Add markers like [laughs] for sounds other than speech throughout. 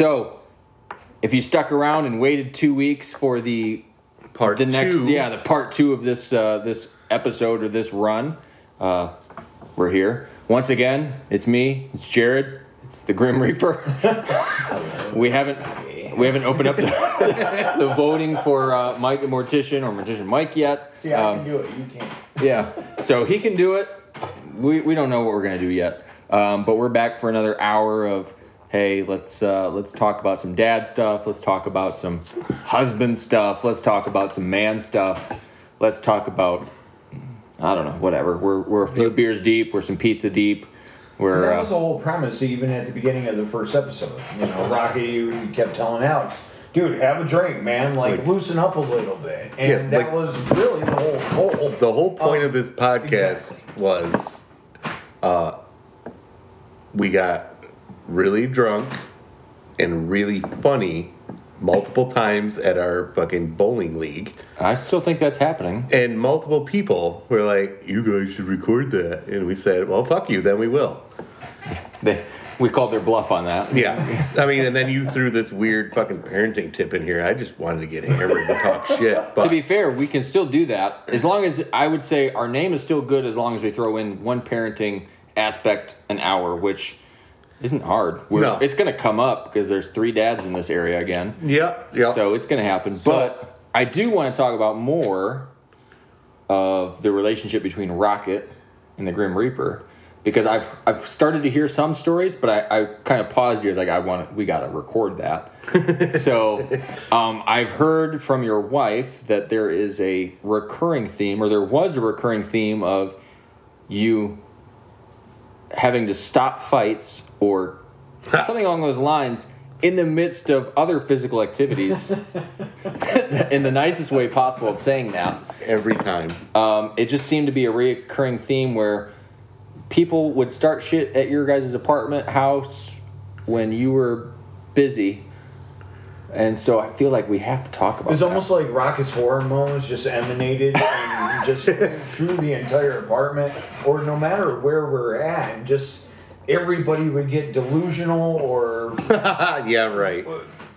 right. So, if you stuck around and waited two weeks for the Part the next, two. yeah, the part two of this uh, this episode or this run, uh, we're here once again. It's me. It's Jared. It's the Grim Reaper. [laughs] we haven't we haven't opened up the, [laughs] the voting for uh, Mike the Mortician or Mortician Mike yet. See, I Um, can do it. You can't. yeah. So he can do it. We, we don't know what we're gonna do yet. Um, but we're back for another hour of hey, let's uh, let's talk about some dad stuff. Let's talk about some husband stuff. Let's talk about some man stuff. Let's talk about I don't know, whatever. We're we're a few beers deep. We're some pizza deep. We're That was the uh, whole premise, even at the beginning of the first episode. You know, Rocky, you, you kept telling Alex, dude, have a drink, man. Like, Like- loosen up a little bit. And Yeah, that like- was really the whole goal. The whole point of this podcast exactly. was uh, we got really drunk and really funny multiple times at our fucking bowling league. I still think that's happening. And multiple people were like, you guys should record that. And we said, well, fuck you, then we will. They, we called their bluff on that. Yeah. I mean, and then you threw this weird fucking parenting tip in here. I just wanted to get hammered and talk [laughs] shit. But To be fair, we can still do that as long as I would say our name is still good as long as we throw in one parenting aspect an hour, which isn't hard. We're, No. It's going to come up because there's three dads in this area again, Yep, yep. so it's going to happen. So- but I do want to talk about more of the relationship between Rocket and the Grim Reaper because I've I've started to hear some stories, but I, I kind of paused here. Like I want we got to record that. [laughs] so um, I've heard from your wife that there is a recurring theme, or there was a recurring theme of you having to stop fights or something along those lines in the midst of other physical activities [laughs] in the nicest way possible of saying that Every time. um, it just seemed to be a recurring theme where people would start shit at your guys' apartment house when you were busy. And so I feel like we have to talk about It was that. almost like Rocket's hormones just emanated and just [laughs] through the entire apartment, or no matter where we're at, and just everybody would get delusional or [laughs] yeah, right.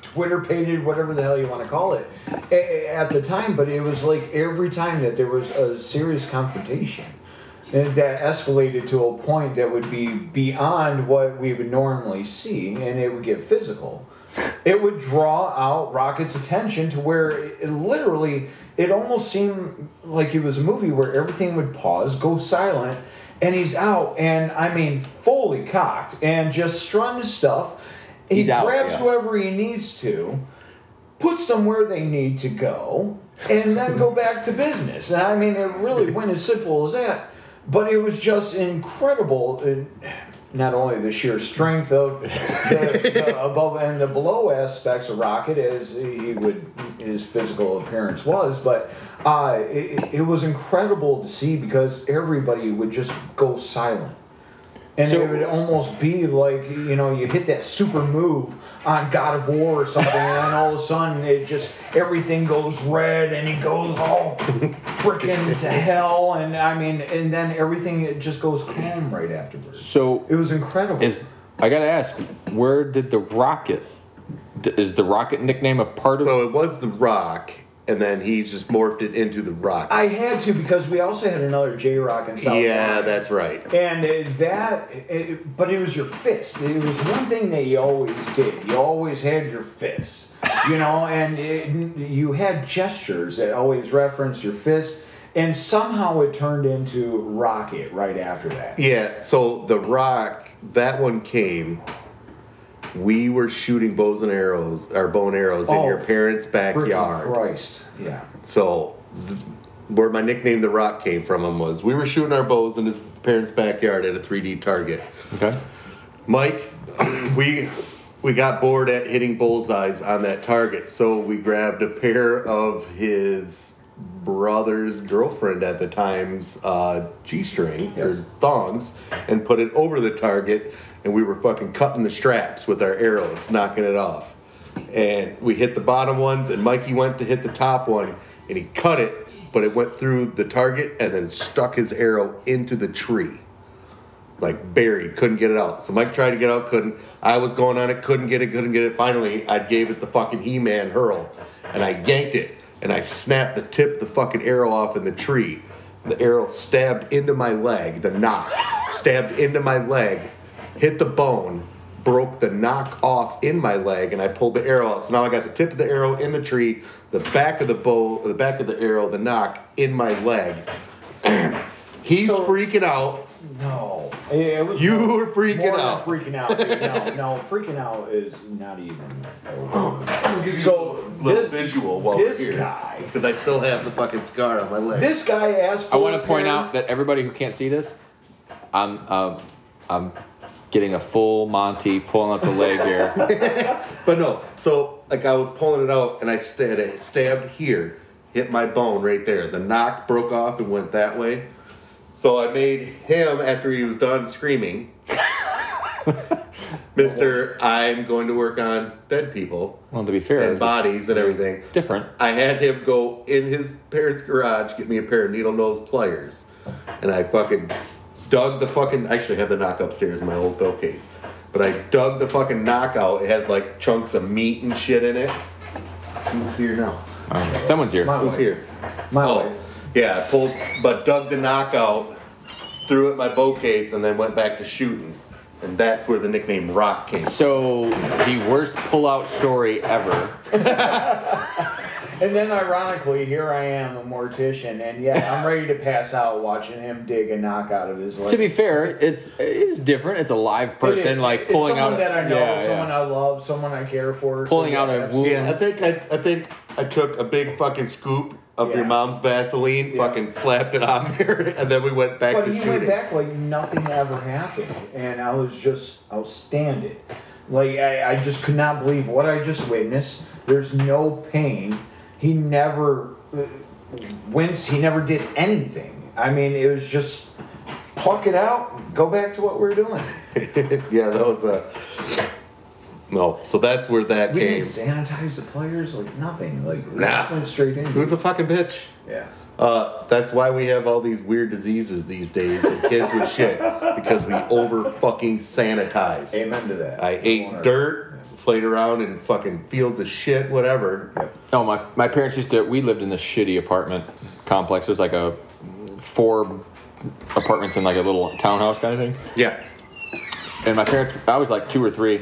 Twitter pated, whatever the hell you want to call it, a- a- at the time. But it was like every time that there was a serious confrontation, and that escalated to a point that would be beyond what we would normally see, and it would get physical. It would draw out Rocket's attention to where it literally, it almost seemed like it was a movie where everything would pause, go silent, and he's out, and I mean, fully cocked, and just strutting his stuff. He He's out, grabs yeah. whoever he needs to, puts them where they need to go, and then go back to business. And I mean, it really [laughs] went as simple as that. But it was just incredible. uh, Not only the sheer strength of the, the [laughs] above and the below aspects of Rocket, as he would his physical appearance was, but uh, it, it was incredible to see because everybody would just go silent. And So- it would almost be like you know you hit that super move on God of War or something, and then all of a sudden it just everything goes red and he goes all [laughs] freaking to hell, and I mean, and then everything it just goes calm right afterwards. so It was incredible. is I gotta ask, where did the rocket? Is the rocket nickname a part of? So it was The Rock, and then he just morphed it into The Rock. I had to because we also had another J Rock in South. yeah, that's right. And uh, that, it, but it was your fist. It was one thing that you always did. You always had your fist, you know, [laughs] and it, you had gestures that always referenced your fist. And somehow it turned into Rocket right after that. Yeah, so The Rock, that one came. We were shooting bows and arrows, or bow and arrows, in Oh, your parents' Freaking backyard. Christ. Yeah. So, th- where my nickname The Rock came from him was we were shooting our bows in his parents' backyard at a 3D target. Okay. Mike, [clears throat] we we got bored at hitting bullseyes on that target, so we grabbed a pair of his brother's girlfriend at the time's uh, g-string Yes. or thongs and put it over the target, and we were fucking cutting the straps with our arrows, knocking it off. And we hit the bottom ones, and Mikey went to hit the top one, and he cut it, but it went through the target and then stuck his arrow into the tree. like buried, couldn't get it out. So Mike tried to get out, couldn't. I was going on it, couldn't get it, couldn't get it. Finally, I gave it the fucking He-Man hurl, and I yanked it, and I snapped the tip of the fucking arrow off in the tree. The arrow stabbed into my leg. The nock stabbed into my leg, hit the bone, broke the nock off in my leg, and I pulled the arrow out. So now I got the tip of the arrow in the tree, the back of the bow, the back of the arrow, the nock in my leg. [clears throat] He's So- freaking out. No, it was You more- were freaking more than out. freaking out. No, no, freaking out is not even. So Little this, visual while this we're here. guy, Because I still have the fucking scar on my leg. this guy asked for. I want to point out that everybody who can't see this, I'm um, I'm getting a full Monty pulling up the leg here. [laughs] But no, so like I was pulling it out and I stabbed it stabbed here, hit my bone right there. The nock broke off and went that way. So I made him after he was done screaming. [laughs] Mister, I'm going to work on dead people Well, to be fair, and bodies and everything. different. I had him go in his parents' garage, get me a pair of needle nose pliers, and I fucking dug the fucking. I actually have the nock upstairs in my old bill case, but I dug the fucking knockout. It had like chunks of meat and shit in it. Who's here now? Um, someone's here. My Who's wife. here? My Oh, wife. yeah. I pulled, but dug the knockout, threw it in my bow case, and then went back to shooting, and that's where the nickname Rock came. from. So the worst pullout story ever. [laughs] And then, ironically, here I am, a mortician, and yeah, I'm ready to pass out watching him dig a nock out of his leg. To be fair, it's it is different. It's a live It person is. like It's pulling someone out. that I know, yeah, someone yeah. I love, someone I care for. Pulling out a absolutely. Yeah, I think I, I think I took a big fucking scoop of Yeah. your mom's Vaseline, Yeah. fucking slapped it on there, [laughs] and then we went back But to he shooting. went back like nothing ever happened, and I was just outstanding. Like I, I just could not believe what I just witnessed. There's no pain. He never winced. He never did anything. I mean, it was just pluck it out, go back to what we're doing. [laughs] yeah, that was a no. So that's where that We came. didn't sanitize the players, like nothing. Like we Nah. just went straight in. Who's a fucking bitch? yeah. Uh, that's why we have all these weird diseases these days and kids with shit because we over fucking sanitize. Amen to that. I ate dirt, played around in fucking fields of shit, whatever. Oh my! My parents used to. We lived in this shitty apartment complex. It was like a four apartments in like a little townhouse kind of thing. Yeah. And my parents, I was like two or three,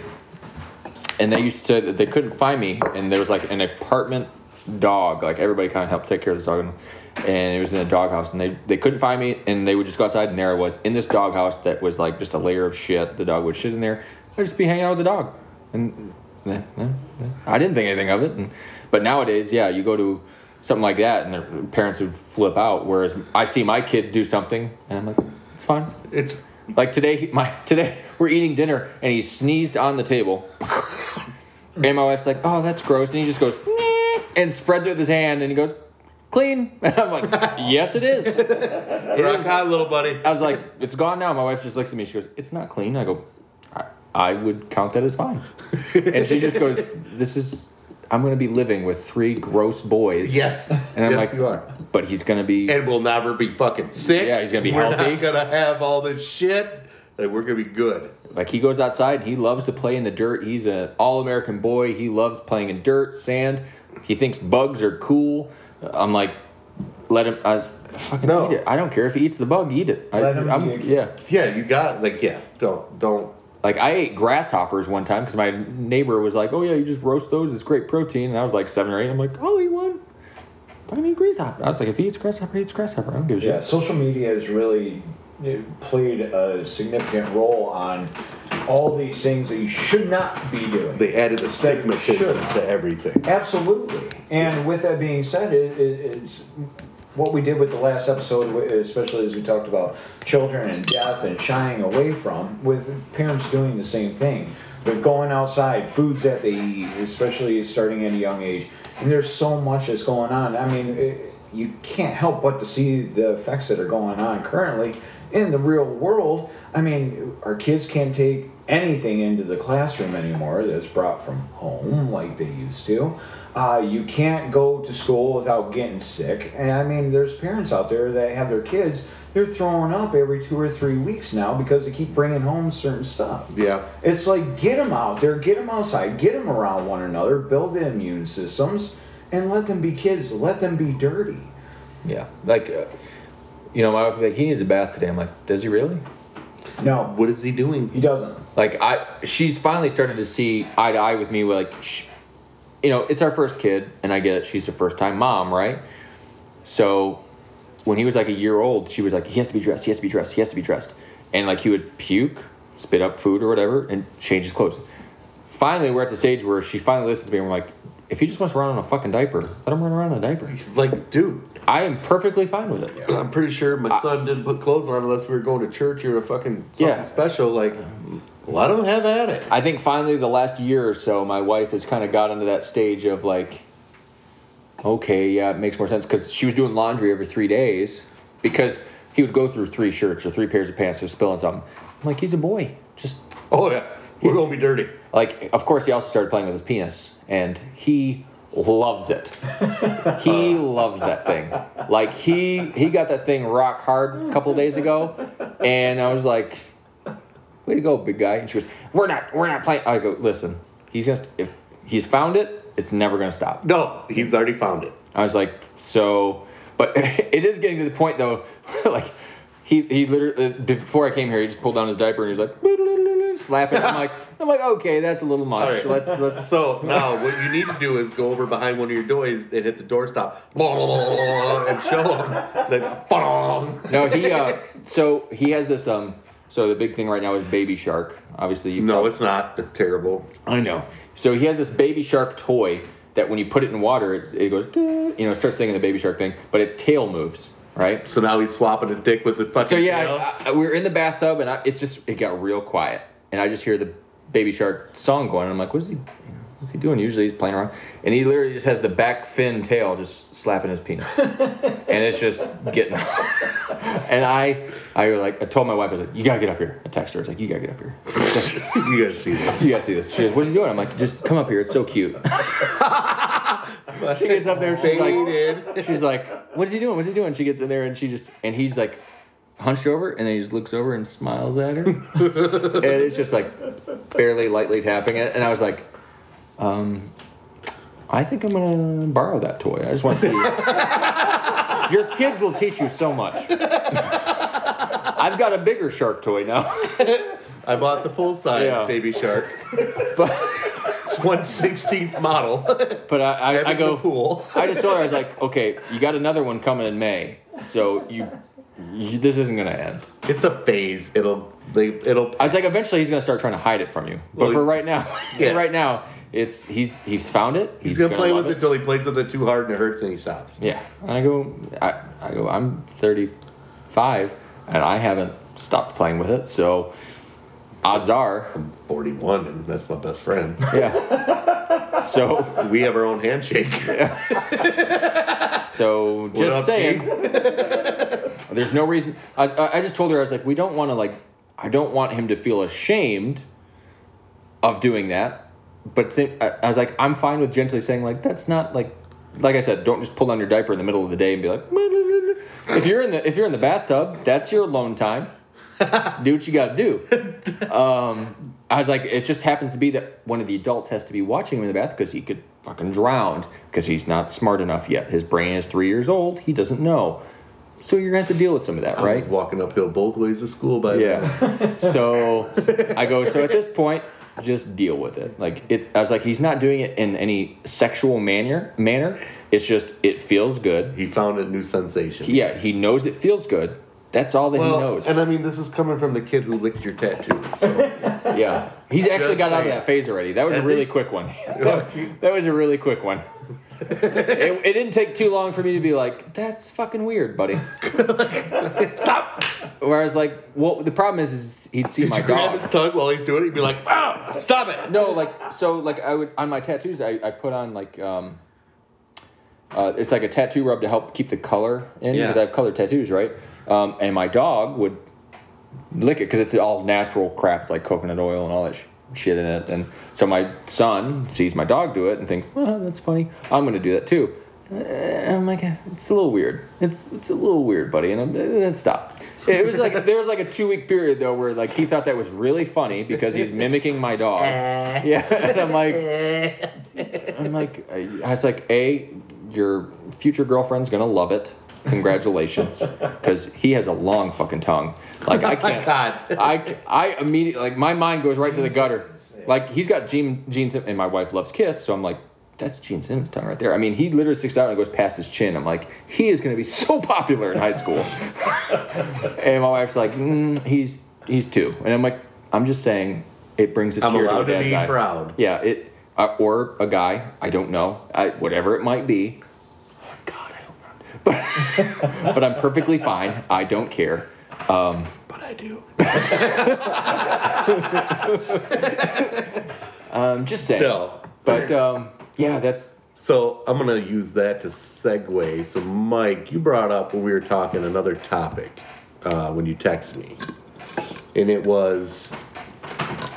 and they used to. They couldn't find me, and there was like an apartment dog. Like everybody kind of helped take care of this dog, and, and it was in a doghouse, and they they couldn't find me, and they would just go outside, and there I was in this doghouse that was like just a layer of shit. The dog would shit in there. I'd just be hanging out with the dog, and eh, eh, eh. I didn't think anything of it. And, but nowadays, yeah, you go to something like that, and their parents would flip out. Whereas I see my kid do something, and I'm like, it's fine. It's Like today, my today we're eating dinner and he sneezed on the table, and my wife's like, "Oh, that's gross," and he just goes and spreads it with his hand, and he goes, "Clean." [laughs] And I'm like, "Yes, it is." [laughs] It rock is. on, little buddy. I was like, "It's gone now." My wife just looks at me. She goes, "It's not clean." I go, "I, I would count that as fine," and she just goes, [laughs] "This is." I'm gonna be living with three gross boys. Yes. And I'm yes, like, you are. but he's gonna be. And we'll never be fucking sick. Yeah, he's gonna be we're healthy. not gonna have all this shit. Like, we're gonna be good. Like he goes outside, he loves to play in the dirt. He's an all-American boy. He loves playing in dirt, sand. He thinks bugs are cool. I'm like, let him. I was, fucking No. eat it. I don't care if he eats the bug, eat it. I, him I'm, eat it. yeah. Yeah, you got like yeah. Don't don't. Like I ate grasshoppers one time because my neighbor was like, "Oh yeah, you just roast those. It's great protein." And I was like seven or eight. I'm like, "I'll eat one." Fucking eat grasshopper. I was like, if he eats grasshopper, he eats grasshopper. I don't give a shit. Yeah, social media has really played a significant role on all these things that you should not be doing. They added a stigmatism to everything. Absolutely. And with that being said, it, it, it's what we did with the last episode, especially as we talked about children and death and shying away from, with parents doing the same thing. With going outside, foods that they eat, especially starting at a young age. And there's so much that's going on. I mean, it, you can't help but to see the effects that are going on currently in the real world, I mean, our kids can't take anything into the classroom anymore that's brought from home like they used to. Uh, you can't go to school without getting sick. And I mean, there's parents out there that have their kids, they're throwing up every two or three weeks now because they keep bringing home certain stuff. Yeah. It's like get them out there, get them outside, get them around one another, build the immune systems, and let them be kids. Let them be dirty. Yeah. Like, uh, you know, my wife would be like, he needs a bath today. I'm like, does he really? No, What is he doing? he doesn't. Like, I, she's finally started to see eye to eye with me. Like, sh you know, it's our first kid, and I get it. She's a first time mom, right? So, when he was like a year old, she was like, he has to be dressed. He has to be dressed. He has to be dressed. And like, he would puke, spit up food or whatever, and change his clothes. Finally, we're at the stage where she finally listens to me, and we're like, if he just wants to run on a fucking diaper, let him run around in a diaper. Like, dude, I am perfectly fine with it. I'm pretty sure my son didn't put clothes on unless we were going to church or a fucking something Yeah. special. Like, um, let him have at it. I think finally the last year or so, my wife has kind of got into that stage of like, okay, yeah, it makes more sense because she was doing laundry every three days because he would go through three shirts or three pairs of pants or spilling something. I'm like, he's a boy, just Oh yeah, we're gonna be dirty. like. Of course, he also started playing with his penis, and he loves it. he loves that thing. Like he he got that thing rock hard a couple days ago, and I was like, "Way to go, big guy!" And she goes, "We're not we're not playing." I go, "Listen, he's just if he's found it, it's never gonna stop." No, he's already found it. I was like, "So," but [laughs] it is getting to the point though, [laughs] like he he literally before I came here, he just pulled down his diaper and he was like. Slapping. I'm like, [laughs] I'm like, okay, that's a little much. Right. Let's let's So now what you need to do is go over behind one of your doors and hit the doorstop and show him that. No, he. Uh, so he has this. Um. So the big thing right now is Baby Shark. Obviously, you. No, it's not. It's terrible. I know. So he has this Baby Shark toy that when you put it in water, it, it goes. You know, it starts singing the Baby Shark thing, but its tail moves. Right. So now he's swapping his dick with the fucking. So yeah, I, I- we were in the bathtub, and I, it's just it got real quiet, and I just hear the Baby Shark song going. And I'm like, what is he? What's he doing? Usually he's playing around, and he literally just has the back fin tail just slapping his penis, [laughs] and it's just getting. [laughs] and I, I like, I told my wife, I was like, you gotta get up here. I texted her, I was like, you gotta get up here. [laughs] you guys see this. You gotta see this. She goes, what's he doing? I'm like, just come up here. It's so cute. she gets up there. She's like, she's like, what is he doing? What's he doing? She gets in there and she just, and he's like, hunched over, and then he just looks over and smiles at her, [laughs] and it's just like barely lightly tapping it. And I was like, um, I think I'm gonna borrow that toy. I just want to see. [laughs] Your kids will teach you so much. I've got a bigger shark toy now. [laughs] I bought the full size Yeah. baby shark. But It's one sixteenth model. but I, I, I Having go pool. I just told her I was like, okay, you got another one coming in May, so you this isn't gonna end. It's a phase. It'll they it'll I was like, eventually he's gonna start trying to hide it from you, but Well, for right now, [laughs] yeah. right now, it's he's he's found it. he's gonna, play with it till he plays with it too hard and it hurts and he stops. Yeah, and I go, I, I go, I'm 35, and I haven't stopped playing with it, so odds are, I'm 41 and that's my best friend. [laughs] yeah. so [laughs] we have our own handshake. so just saying. There's no reason. I, I just told her I was like, we don't want to like, I don't want him to feel ashamed of doing that. But th- I, I was like, I'm fine with gently saying like, that's not like, like I said, don't just pull on your diaper in the middle of the day and be like, if you're in the if you're in the bathtub, that's your alone time. [laughs] do what you got to do. Um, I was like, it just happens to be that one of the adults has to be watching him in the bath because he could fucking drown because he's not smart enough yet. His brain is three years old. He doesn't know. So you're gonna have to deal with some of that, I was right? walking uphill both ways to school by then. Yeah. [laughs] so I go. So at this point, just deal with it. Like it's. I was like, he's not doing it in any sexual manner. Manner. It's just it feels good. He found a new sensation. Yeah, he knows it feels good. That's all that he knows. and I mean, this is coming from the kid who licked your tattoo. So. [laughs] yeah, he's actually got out of saying. that phase already. [laughs] That was a really quick one. that was a really quick one. [laughs] it, it didn't take too long for me to be like, "That's fucking weird, buddy." Stop! Where I was like, "Well, the problem is, is he'd see my Grab dog." his tongue while he's doing it. He'd be like, "Ah, stop it!" No, like so, like I would on my tattoos, I, I put on like um, uh, it's like a tattoo rub to help keep the color in Yeah. because I have colored tattoos, right? Um, and my dog would lick it because it's all natural crap like coconut oil and all that sh- shit in it. And so my son sees my dog do it and thinks, oh, that's funny. I'm going to do that too. Uh, I'm like, it's a little weird. It's it's a little weird, buddy. And I'm, then stop. It was like there was like a two week period though where like he thought that was really funny because he's mimicking my dog. [laughs] Yeah, and I'm like, I'm like, I was like, a, your future girlfriend's gonna love it. Congratulations, because he has a long fucking tongue. Like I [laughs] can't. God. I I immediately like my mind goes right to the gutter. Like he's got Gene Gene Sim- and my wife loves Kiss, so I'm like. That's Gene Simmons' tongue right there. I mean, he literally sticks out and goes past his chin. I'm like, he is going to be [laughs] so popular in high school. [laughs] and my wife's like, mm, he's he's two, and I'm like, I'm just saying, it brings a I'm tear allowed to to a dad's be eye. proud. Yeah, it uh, or a guy. I don't know. I, whatever it might be. God, I hope not. But but I'm perfectly fine. I don't care. Um, But I do. I'm just saying. No. But um, yeah, that's So I'm gonna use that to segue. So Mike, you brought up when we were talking another topic uh, when you text me, and it was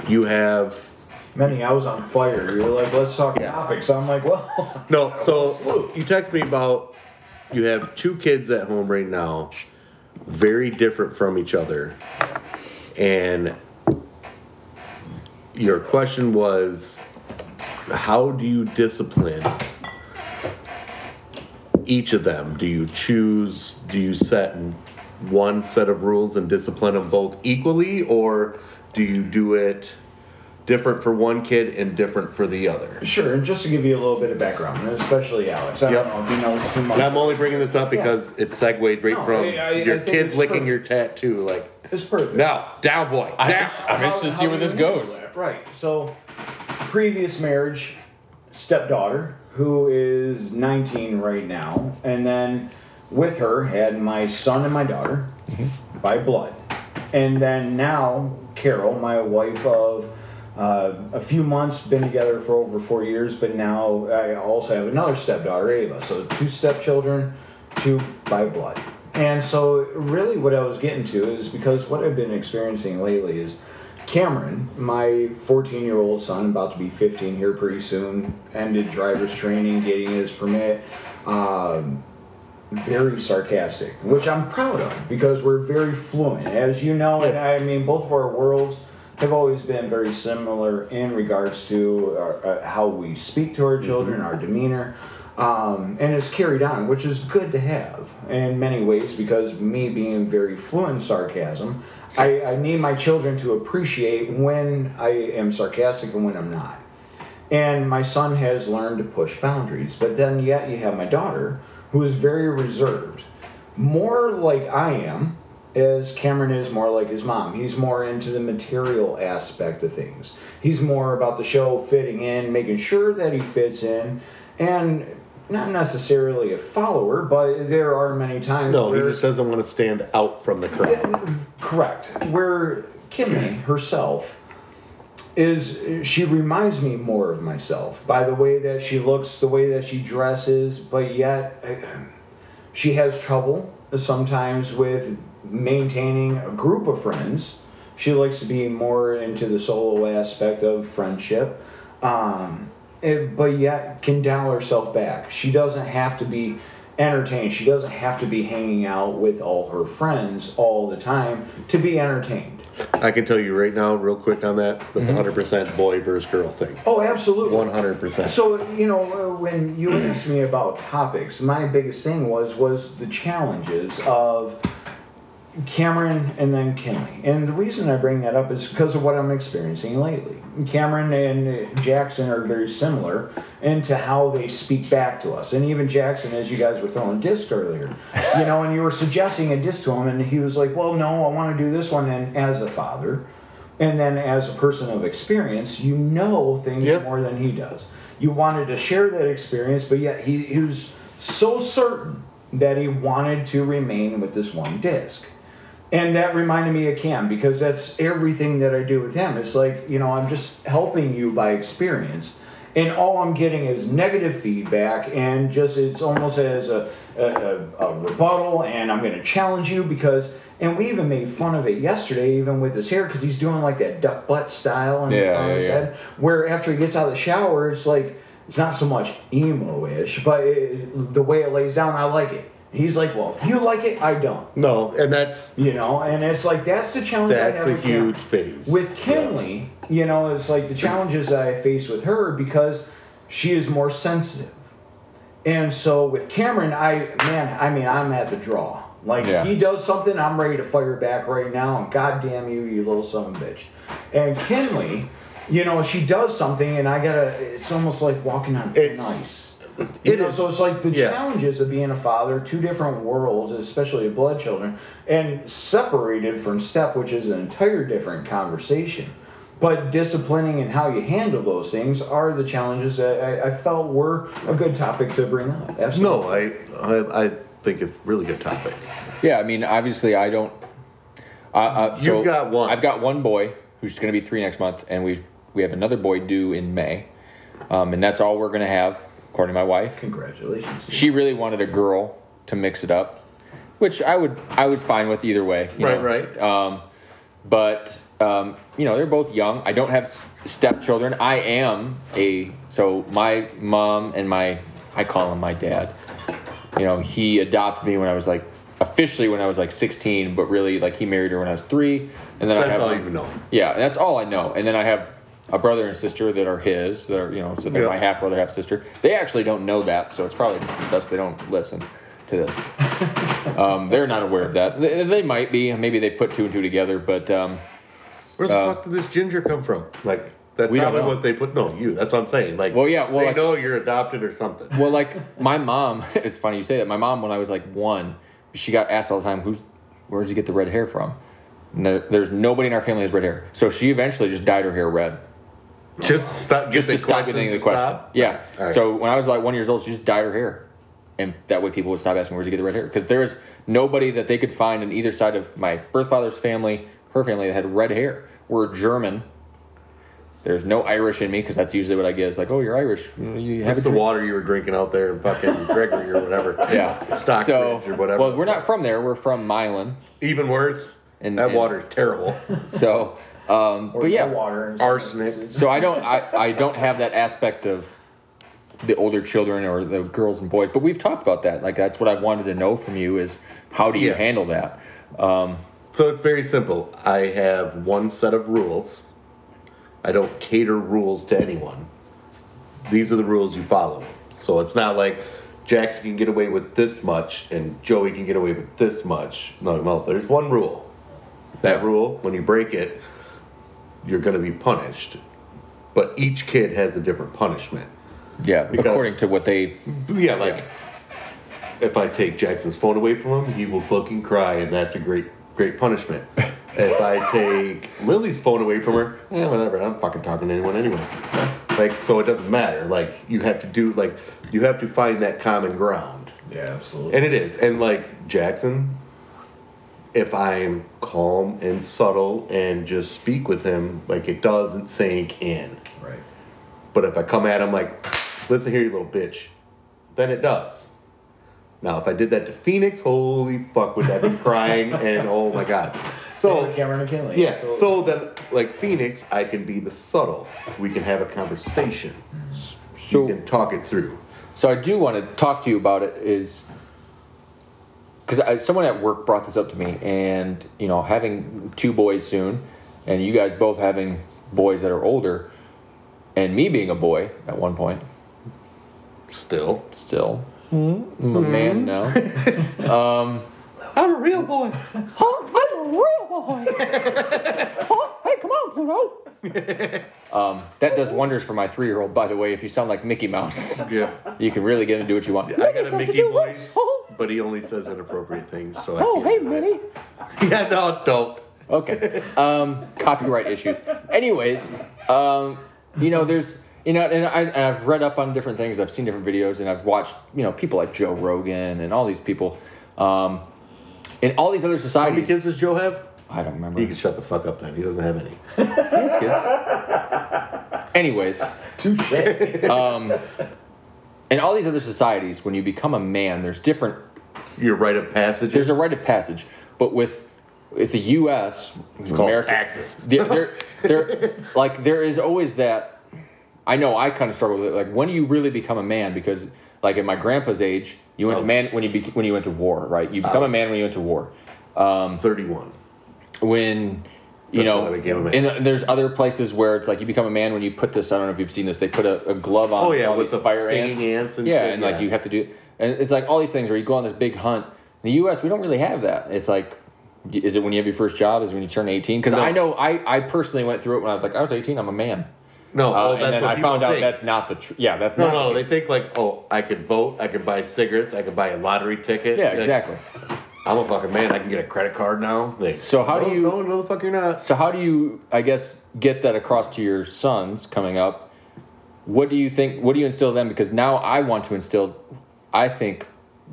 you have Many, I was on fire. You were like, let's talk Yeah. topics. I'm like, well, [laughs] no. So you text me about you have two kids at home right now, very different from each other, and your question was, how do you discipline each of them? Do you choose? Do you set one set of rules and discipline them both equally, or do you do it different for one kid and different for the other? sure. And just to give you a little bit of background, especially Alex, I Yep. don't know if he knows too much. And I'm only bringing this up because it segued right No, from I- I- your I kid licking perfect. your tattoo. Like, It's perfect. now, down boy, I'm down. just- I'm interested to see where this do you handle goes. Right. So, previous marriage, stepdaughter, who is 19 right now, and then with her had my son and my daughter mm-hmm. by blood. And then now, Carol, my wife of uh, a few months, been together for over four years, but now I also have another stepdaughter, Ava. So, two stepchildren, two by blood. And so, really, what I was getting to is because what I've been experiencing lately is Cameron, my 14 year old son, about to be 15 here pretty soon, ended driver's training, getting his permit. Um, very sarcastic, which I'm proud of because we're very fluent. As you know, and I mean, both of our worlds have always been very similar in regards to our, uh, how we speak to our children, our demeanor. Um, and it's carried on, which is good to have in many ways because me being very fluent in sarcasm, I, I need my children to appreciate when I am sarcastic and when I'm not. And my son has learned to push boundaries. But then, yet, you have my daughter, who is very reserved. More like I am, as Cameron is more like his mom. He's more into the material aspect of things. He's more about the show fitting in, making sure that he fits in, and not necessarily a follower, but there are many times No, he just doesn't want to stand out from the crowd. Correct. Where Kimmy herself is, she reminds me more of myself by the way that she looks, the way that she dresses, but yet uh, she has trouble sometimes with maintaining a group of friends. She likes to be more into the solo aspect of friendship. Um, it- but yet can dial herself back. She doesn't have to be entertained. She doesn't have to be hanging out with all her friends all the time to be entertained. I can tell you right now, real quick on that, that's a 100% boy versus girl thing. Oh, absolutely. 100%. So you know, uh, when you asked me about topics, my biggest thing was was the challenges of Cameron and then Kinley. And the reason I bring that up is because of what I'm experiencing lately. Cameron and Jackson are very similar into how they speak back to us. And even Jackson, as you guys were throwing disc earlier, you know, and you were suggesting a disc to him, and he was like, "Well, no, I want to do this one." And as a father, and then as a person of experience, you know things Yep. more than he does. You wanted to share that experience, but yet he, he was so certain that he wanted to remain with this one disc. And that reminded me of Cam because that's everything that I do with him. It's like, you know, I'm just helping you by experience. and all I'm getting is negative feedback, and just it's almost as a, a, a, rebuttal, and I'm going to challenge you because. And we even made fun of it yesterday, even with his hair, because he's doing like that duck butt style in Yeah, front of yeah, his yeah. head. Where after he gets out of the shower, it's like it's not so much emo-ish, but it, the way it lays down, I like it. He's like, well, if you like it, I don't. No, and that's You know, and it's like that's the challenge. I that's have a huge phase. With Kinley, you know, it's like the challenges that I face with her because she is more sensitive. And so with Cameron, I man, I mean, I'm at the draw. Like Yeah. he does something, I'm ready to fire back right now, and goddamn you, you little son of a bitch. And Kinley, you know, she does something, and I gotta. It's almost like walking on thin ice. You it know, is- so it's like the yeah. challenges of being a father, two different worlds, especially of blood children, and separated from step, which is an entire different conversation. But disciplining and how you handle those things are the challenges that I, I felt were a good topic to bring up. Absolutely. no, I, I I think it's a really good topic. Yeah, I mean, obviously, I don't. Uh, uh, so You've got one. I've got one boy who's going to be three next month, and we we have another boy due in May, um, and that's all we're going to have, according to my wife. Congratulations. She really wanted a girl to mix it up, which I would I would fine with either way. you Right, know. right. Um, but um, you know they're both young. I don't have stepchildren. I am a so my mom and my I call him my dad. You know he adopted me when I was like officially when I was like 16, but really like he married her when I was three, and then I have all you know. yeah, that's all I know. And then I have a brother and sister that are his, that are, you know, so they're Yeah. my half brother, half sister. They actually don't know that, so it's probably best they don't listen to this. [laughs] um, they're not aware of that. They, they might be, maybe they put two and two together, but um, Where the fuck did this ginger come from? Like that's We don't probably know. what they put. No, you. That's what I'm saying. Like, Well, yeah, well, they like- know you're adopted or something. well, like [laughs] my mom, [laughs] it's funny you say that. My mom, when I was like one, she got asked all the time, "Who's, where'd you get the red hair from?" There's nobody in our family has red hair, so she eventually just dyed her hair red. Just to stop. just to the stop getting the question. stopped? Yeah. Right. So when I was like one years old, she just dyed her hair, and that way people would stop asking where'd you get the red hair because there is nobody that they could find on either side of my birth father's family, her family that had red hair. We're German. There's no Irish in me because that's usually what I get. Is like, oh, you're Irish. You have That's the water you were drinking out there in fucking [laughs] Gregory or whatever. Yeah. Stockbridge so, or whatever. Well, we're not from there. We're from Milan. Even worse. And- that water's terrible. So, um, Or but yeah, water. Arsenic. So I don't [laughs] I, I don't have that aspect of the older children or the girls and boys, but we've talked about that. Like that's what I wanted to know from you is how do you Yeah. handle that? Um, So it's very simple. I have one set of rules. I don't cater rules to anyone. These are the rules you follow. So it's not like Jackson can get away with this much and Joey can get away with this much. No, no, there's one rule. That rule, when you break it, you're going to be punished. But each kid has a different punishment. yeah, Because- according to what they Yeah, like if I take Jackson's phone away from him, he will fucking cry, and that's a great, great punishment. if I take Lily's phone away from her, yeah, whatever. I'm fucking talking to anyone anyway. Like, so it doesn't matter. Like, you have to do like you have to find that common ground, Yeah, absolutely. and it is. And like Jackson, if I'm calm and subtle and just speak with him, like it doesn't sink in. right. But if I come at him like, listen here, you little bitch, then it does. Now, if I did that to Phoenix, holy fuck, would that be crying [laughs] and oh my god. So So, Cameron McKinley. yeah, so then, like Phoenix, I can be the subtle. We can have a conversation. so we can talk it through. So I do want to talk to you about it is because someone at work brought this up to me, and you know, having two boys soon, and you guys both having boys that are older, and me being a boy at one point, Still, still, hmm. I'm a man hmm. now. [laughs] Um, I'm a real boy. Huh? I'm a real boy. [laughs] huh? Hey, come on, Pluto. um, that does wonders for my three-year-old. By the way, if you sound like Mickey Mouse, [laughs] Yeah, you can really get him to do what you want. I got a says Mickey do voice, but he only says inappropriate things. So I oh, can't hey, do. Minnie. [laughs] Yeah, no, don't. Okay. Um, copyright issues. Anyways, um, you know, there's, you know, and, I, and I've read up on different things. I've seen different videos, and I've watched, you know, people like Joe Rogan and all these people, um, in all these other How many societies. kids does Joe have? I don't remember. He can shut the fuck up then. He doesn't have any. Yes, kids. Anyways, Touche. Um, in all these other societies, when you become a man, there's different. Your rite of passage. There's a rite of passage, but with with the U.S. It's called taxes. there, there, there, like there is always that. I know I kind of struggle with it. Like when do you really become a man? Because like at my grandpa's age, you went to Oh. man when you bec when you went to war, right? You become oh. a man when you went to war. Um, Thirty-one. When you That's know, when I became a man. and there's other places where it's like you become a man when you put this. I don't know if you've seen this. They put a, a glove on. Oh, yeah, with the fire ants. ants and yeah, shit, and like you have to do. And it's like all these things where you go on this big hunt. In the U.S., we don't really have that. It's like, is it when you have your first job? Is it when you turn 18? Because No. I know I, I personally went through it when I was like I was 18. I'm a man. No, Uh, oh, and then I found out think. that's not the truth. yeah that's No, not no, the they think like, oh, I could vote, I could buy cigarettes, I could buy a lottery ticket. yeah Like, exactly. I'm a fucking man. I can get a credit card now. Like, So how do you- No, no, the fuck you're not. So how do you I guess get that across to your sons coming up? What do you think? What do you instill in them? Because now I want to instill. I think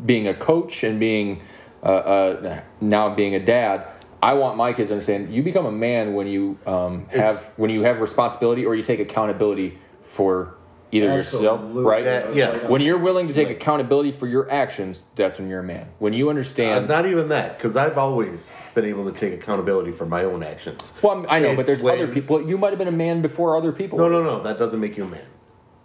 being a coach and being uh, uh, now being a dad. I want my kids to understand you become a man when you um, have It's- when you have responsibility or you take accountability for either yourself, right? That- yes. When you're willing to take accountability for your actions, that's when you're a man. When you Uh, understand. not even that, because I've always been able to take accountability for my own actions. well, I'm- I know, but It's there's other people. You might have been a man before other people. No, no, no. That doesn't make you a man.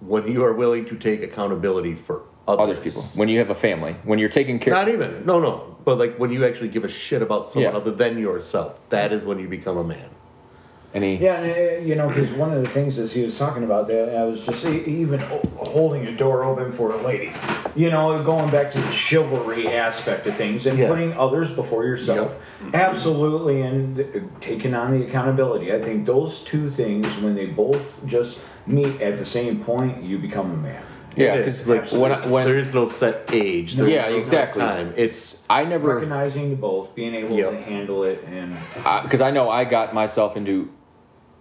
When you are willing to take accountability for others, Other people. When you have a family. When you're taking care. Not even. No, no. But like when you actually give a shit about someone Yeah. other than yourself, that is when you become a man. Any. Yeah, and, uh, you know, because one of the things that he was talking about there, I was just even holding a door open for a lady. You know, going back to the chivalry aspect of things and Yeah. putting others before yourself. Absolutely, and uh, taking on the accountability. I think those two things, when they both just meet at the same point, you become a man. Yeah, because is. like when I, when there is no set age. There is yeah no set exactly. Time. It's I never Recognizing the both, being able to handle it, and because I know I got myself into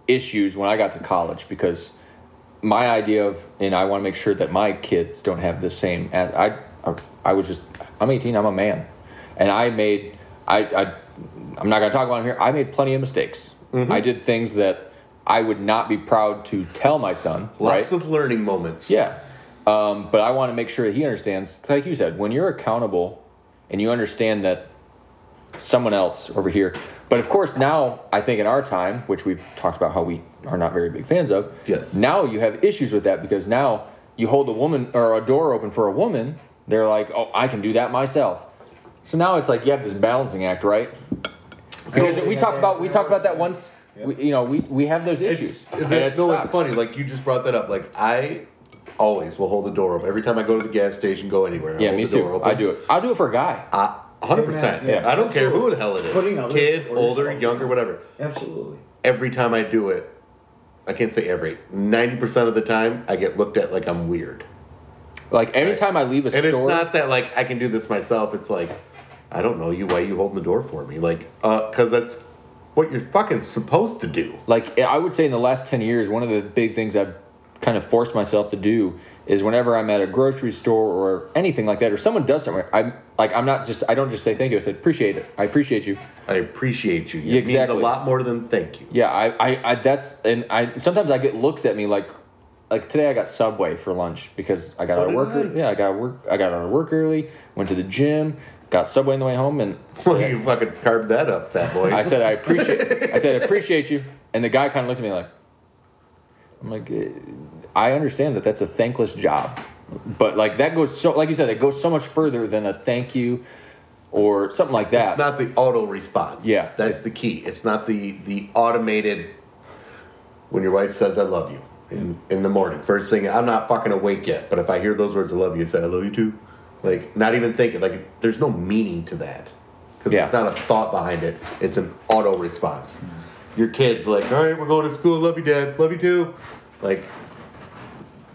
issues when I got to college because my idea of and I want to make sure that my kids don't have the same. I I, I was just I'm 18. I'm a man, and I made I, I I'm not gonna talk about it here. I made plenty of mistakes. Mm-hmm. I did things that I would not be proud to tell my son. lots right? of learning moments. Yeah. Um, but I want to make sure that he understands, like you said, when you're accountable and you understand that someone else over here. But of course, now I think in our time, which we've talked about how we are not very big fans of, Yes. now you have issues with that because now you hold a woman or a door open for a woman, they're like, oh, I can do that myself. So now it's like you have this balancing act, right? Because we talked about we talked about that once. We, you know, we, we have those issues. It's, and it, it no, sucks. it's funny. Like you just brought that up. Like I always will hold the door open every time I go to the gas station, go anywhere. I Yeah, hold me the door too. open. I do it. I'll do it for a guy. hundred percent. Yeah, I don't care who absolutely. the hell it is. Putting others Kid, before older, yourself. younger, whatever. absolutely. Every time I do it, I can't say every. Ninety percent of the time, I get looked at like I'm weird. Like anytime I leave a And it's store, not that like I can do this myself. It's like I don't know you. Why you holding the door for me? Like, uh, because that's what you're fucking supposed to do. like I would say in the last 10 years, one of the big things I've kind of forced myself to do is whenever I'm at a grocery store or anything like that, or someone does something, I'm like, I'm not just, I don't just say thank you. I say, appreciate it. I appreciate you. I appreciate you. It Yeah, means a lot more than thank you. Yeah. I, I, I, that's, and I, sometimes I get looks at me like, like today I got Subway for lunch because I got So out of work. I. early. Yeah. I got work. I got out of work early, went to the gym, got Subway on the way home and [laughs] Well, you fucking carved that up, fat boy. I said I appreciate. I said I [laughs] appreciate you, and the guy kind of looked at me like, I'm like, eh, I understand that that's a thankless job, but like that goes so, like you said, it goes so much further than a thank you or something like that. It's not the auto response. Yeah. That's the key. It's not the the automated when your wife says I love you in, in the morning. First thing I'm not fucking awake yet, but if I hear those words I love you, I say I love you too. Like not even thinking like there's no meaning to that. Because Yeah. there's not a thought behind it. It's an auto response. Your kid's like, all right, we're going to school. Love you, dad. Love you too. Like,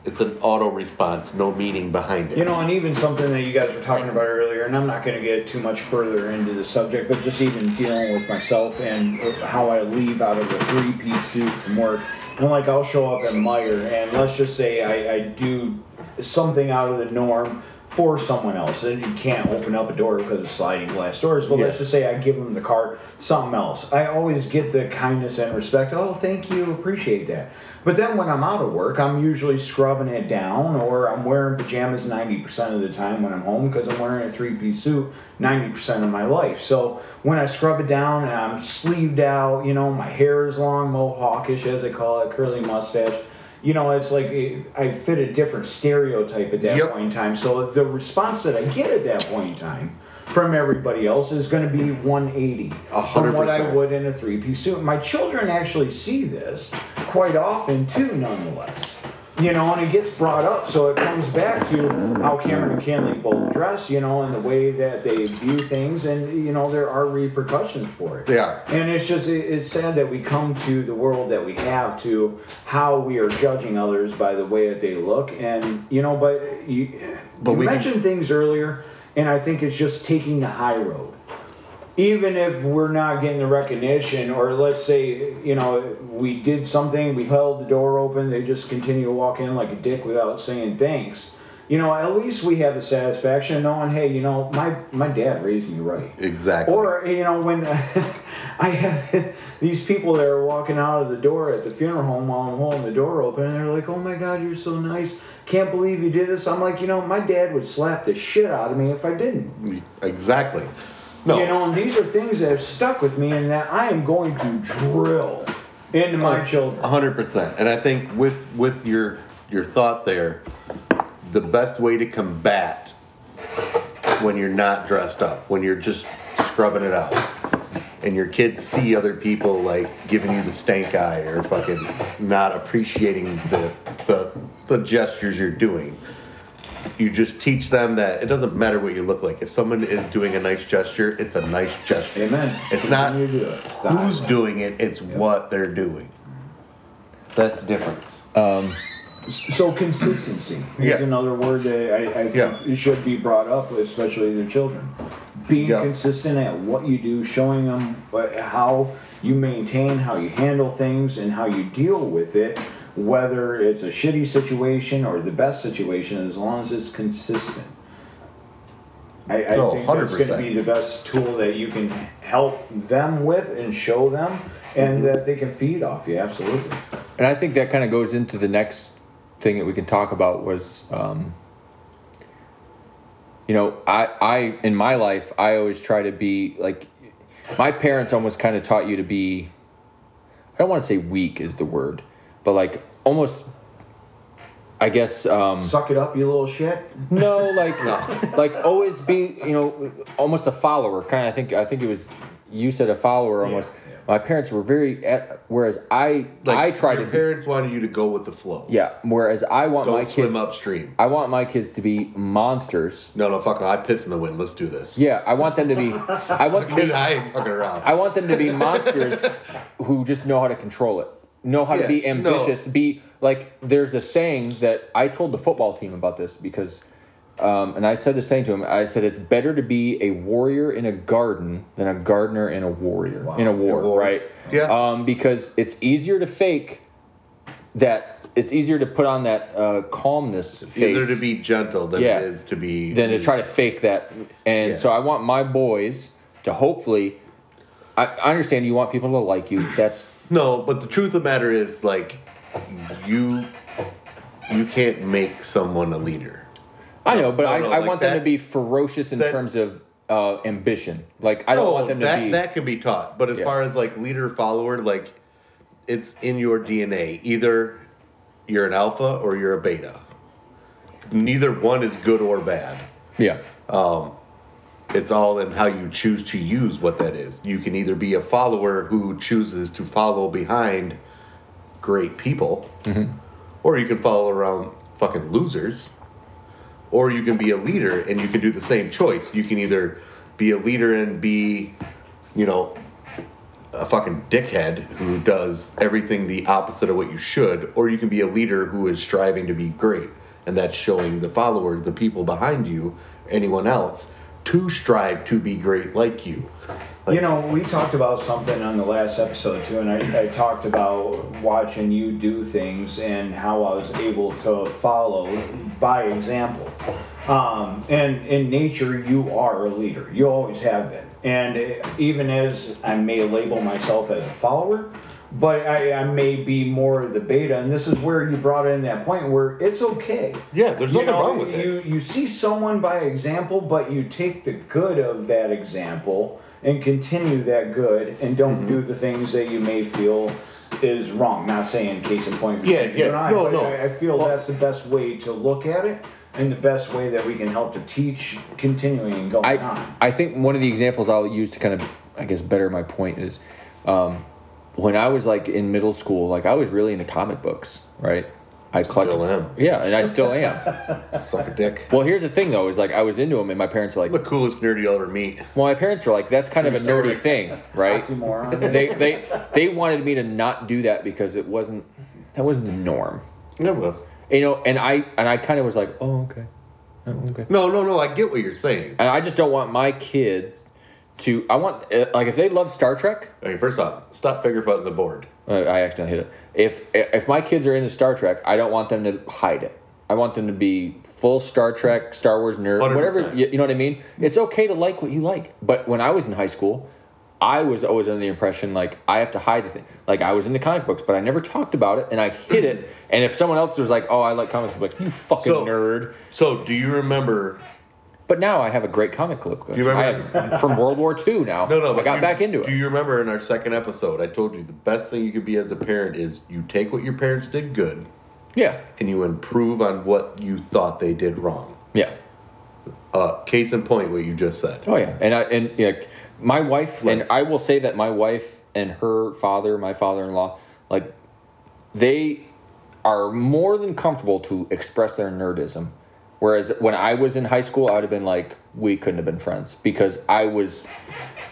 it's an auto response, no meaning behind it. You know, and even something that you guys were talking about earlier, and I'm not going to get too much further into the subject, but just even dealing with myself and how I leave out of a three piece suit from work. And like, I'll show up at Meijer, and let's just say I, I do something out of the norm for someone else. And you can't open up a door because of sliding glass doors. But let's just say I give them the cart, something else. I always get the kindness and respect. Oh, thank you, appreciate that. But then when I'm out of work, I'm usually scrubbing it down, or I'm wearing pajamas 90% of the time when I'm home because I'm wearing a three piece suit 90% of my life. So when I scrub it down and I'm sleeved out, you know, my hair is long, mohawkish as they call it, curly mustache. You know, it's like I fit a different stereotype at that Yep. point in time. So the response that I get at that point in time from everybody else is going to be 180 A hundred from what I would in a three piece suit. My children actually see this quite often too, nonetheless. You know, and it gets brought up, so it comes back to how Cameron and Kenley both dress, you know, and the way that they view things, and you know, there are repercussions for it. Are. And it's just it's sad that we come to the world that we have to how we are judging others by the way that they look, and you know, but you, But you we can- mentioned things earlier, and I think it's just taking the high road even if we're not getting the recognition, or let's say, you know, we did something, we held the door open, they just continue to walk in like a dick without saying thanks. You know, at least we have the satisfaction of knowing, hey, you know, my my dad raised me right. Exactly. Or you know, when [laughs] I have [laughs] these people that are walking out of the door at the funeral home while I'm holding the door open, and they're like, "Oh my God, you're so nice! Can't believe you did this." I'm like, you know, my dad would slap the shit out of me if I didn't. exactly. No. You know, and these are things that have stuck with me, and that I am going to drill into my children. hundred percent. And I think with with your your thought there, the best way to combat when you're not dressed up, when you're just scrubbing it out, and your kids see other people like giving you the stank eye or fucking not appreciating the the, the gestures you're doing. You just teach them that it doesn't matter what you look like. If someone is doing a nice gesture, it's a nice gesture. Amen. It's not Continue do it. who's doing it, it's what they're doing. That's the difference. Um, So consistency is Yeah. another word that I, I think Yeah. it should be brought up, especially the children. Being Yeah. consistent at what you do, showing them what- how you maintain, how you handle things, and how you deal with it, whether it's a shitty situation or the best situation, as long as it's consistent. I, I No, think that's going to 100%. be the best tool that you can help them with and show them, and mm-hmm. that they can feed off you. Absolutely. And I think that kind of goes into the next thing that we can talk about was, um, you know, I, I in my life I always try to be like, my parents almost kind of taught you to be. I don't want to say weak is the word, but like almost. I guess um, Suck it up, you little shit. no, like [laughs] like always be you know almost a follower kind of. I think I think it was you said a follower almost. yeah. My parents were very, at, whereas I Like I tried your to be, parents wanted you to go with the flow. yeah. Whereas I want Don't my swim kids. upstream. I want my kids to be monsters. No, no, fuck no. I piss in the wind. Let's do this. Yeah, I want them to be. I want them to be, I ain't fucking around. I want them to be monsters who just know how to control it, know how to Yeah, be no. ambitious. Be like, there's a saying that I told the football team about this because, um, and I said the saying to him. I said it's better to be a warrior in a garden than a gardener in a warrior Wow. in a war, war. right? Yeah. Um, because it's easier to fake that. It's easier to put on that uh, calmness face Either to be gentle than Yeah. it is to be. than to try to fake that. And Yeah. so I want my boys to hopefully. I, I understand you want people to like you. That's [clears throat] No, but the truth of the matter is, like, you you can't make someone a leader. I know, but I, I like want them to be ferocious in that's- terms of uh, ambition. Like I don't No, want them to that be. that can be taught. But as Yeah. far as like leader follower, like it's in your DNA. Either you're an alpha or you're a beta. Neither one is good or bad. yeah, Um, It's all in how you choose to use what that is. You can either be a follower who chooses to follow behind great people, or you can follow around fucking losers, or you can be a leader and you can do the same choice. You can either be a leader and be, you know, a fucking dickhead who does everything the opposite of what you should, or you can be a leader who is striving to be great. And that's showing the followers, the people behind you, anyone else, to strive to be great like you. You know, we talked about something on the last episode too, and I, I talked about watching you do things and how I was able to follow by example. Um, and in nature, you are a leader. You always have been. And even as I may label myself as a follower, but I, I may be more of the beta, and this is where you brought in that point where it's okay. Yeah, there's You nothing know, wrong with you, it. You see someone by example, but you take the good of that example and continue that good, and don't Mm-hmm. do the things that you may feel is wrong. Not saying case in point. between Yeah, you yeah. and I, No, but no. I, I feel that's the best way to look at it, and the best way that we can help to teach, continuing and going I on. I think one of the examples I'll use to kind of I guess better my point is um, when I was like in middle school, like I was really into comic books, right? I collected. Still am. Yeah, and I still am. [laughs] Suck a dick. well, here's the thing though, is like I was into them, and my parents are like, I'm the coolest nerd you'll ever meet. well, my parents are like, that's kind of a story. nerdy thing, [laughs] right? [laughs] They they they wanted me to not do that because it wasn't that wasn't the norm, Yeah, well. you know. And I and I kind of was like, oh okay, oh, okay. No, no, no. I get what you're saying. And I just don't want my kids to. I want uh, like if they love Star Trek. Okay, first off, stop finger footing the board. I accidentally hit it. If if my kids are into Star Trek, I don't want them to hide it. I want them to be full Star Trek, Star Wars nerd, 100%. whatever. You, you know what I mean? It's okay to like what you like. But when I was in high school, I was always under the impression like I have to hide the thing. Like I was into comic books, but I never talked about it, and I hid it. And if someone else was like, "Oh, I like comics," I'm like, "You fucking So- nerd." So, do you remember? But now I have a great comic collection. You I remember- have from World War II now. No, no. I got you- back into it. Do you remember in our second episode, I told you the best thing you could be as a parent is you take what your parents did good Yeah, and you improve on what you thought they did wrong. yeah. Uh, case in point, what you just said. Oh yeah, and I and yeah, my wife and I will say that my wife and her father, my father-in-law, like they are more than comfortable to express their nerdism. Whereas when I was in high school, I would have been like, we couldn't have been friends because I was,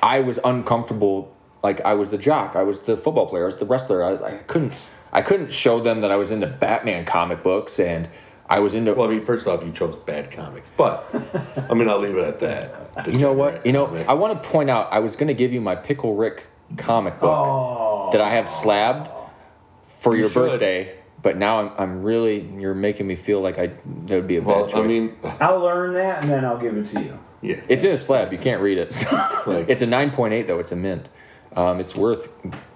I was uncomfortable. Like I was the jock, I was the football player, I was the wrestler. I, I couldn't, I couldn't show them that I was into Batman comic books and I was into. Well, I mean, first off, you chose bad comics, but I mean, I'll leave it at that. You know what? You know, Degenerate I want to point out. I was going to give you my Pickle Rick comic book Oh. that I have slabbed oh. for You your should. birthday, but now I'm, I'm really. You're making me feel like I that would be a bad Well, choice. I mean, I'll learn that, and then I'll give it to you. yeah. it's in a slab. You can't read it. [laughs] Like- it's a 9.8 though. It's a mint. Um, it's worth.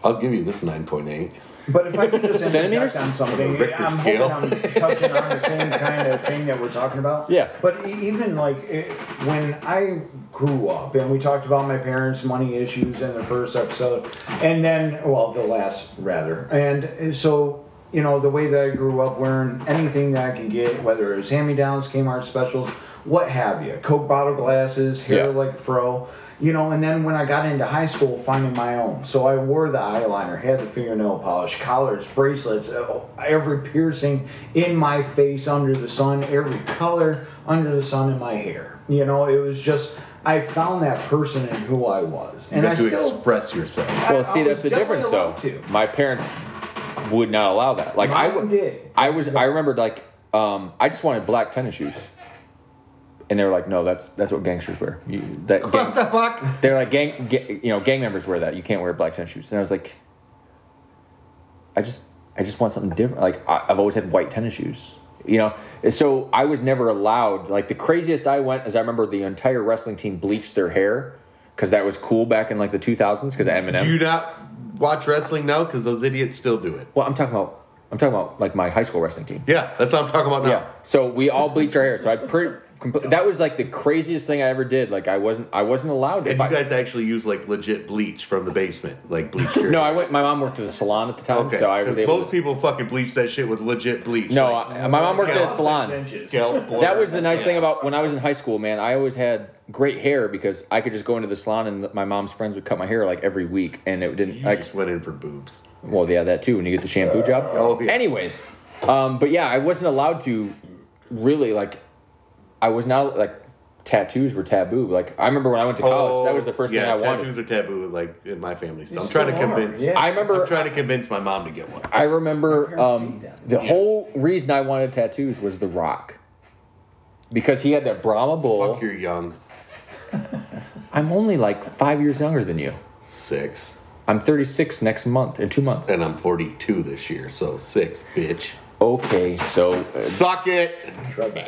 I'll give you this 9.8. But if I could just [laughs] Centimeters? interject on something, Richter I'm scale. hoping I'm touching on the same kind of thing that we're talking about. Yeah. But e- even like it, when I grew up, and we talked about my parents' money issues in the first episode, and then, well, the last rather, and so. You know, the way that I grew up wearing anything that I can get, whether it was hand me downs, Kmart specials, what have you, Coke bottle glasses, hair Yeah. like fro, you know, and then when I got into high school, finding my own. So I wore the eyeliner, had the fingernail polish, collars, bracelets, uh, every piercing in my face under the sun, every color under the sun in my hair. You know, it was just, I found that person in who I was. You And I to still. express yourself. Well, see, I that's the difference though. allowed to. My parents would not allow that. Like I would. did. I was. I remembered like um, I just wanted black tennis shoes. And they were like, no, that's that's what gangsters wear. You, that What gang, the fuck? they're like gang, ga- you know, gang members wear that. You can't wear black tennis shoes. And I was like, I just, I just want something different. Like I, I've always had white tennis shoes, you know. And so I was never allowed. Like the craziest I went is I remember the entire wrestling team bleached their hair because that was cool back in like the 2000s because of Eminem. Do you not watch wrestling now? Because those idiots still do it. well, I'm talking about, I'm talking about like my high school wrestling team. Yeah, that's what I'm talking about now. Yeah. So we all bleached our hair. So I pretty. compl- That was like the craziest thing I ever did. Like I wasn't, I wasn't allowed. And If you I, guys actually use like legit bleach from the basement, like bleach. your [laughs] no, I went. My mom worked at a salon at the time, Okay, so I was because able. most people fucking bleach that shit with legit bleach. no, like I, my mom worked at a salon. scalp blur. That was the nice thing about when I was in high school, man. I always had great hair because I could just go into the salon and my mom's friends would cut my hair like every week, and it didn't. You Like, just went in for boobs. well, yeah, that too. When you get the shampoo job. Oh, yeah. Anyways, um, but yeah, I wasn't allowed to really like. I was not like tattoos were taboo. Like I remember when I went to college, that was the first Oh, yeah, thing I wanted. Tattoos are taboo, like in my family. So They I'm trying to are, convince. yeah. I remember I'm trying to convince my mom to get one. I remember um, hate that. the whole reason I wanted tattoos was The Rock. Because he had that Brahma bull. Fuck, you're young. I [laughs] I'm only like five years younger than you. Six. I'm 36 next month in two months. And I'm 42 this year, so six, bitch. Okay, so uh, Suck it.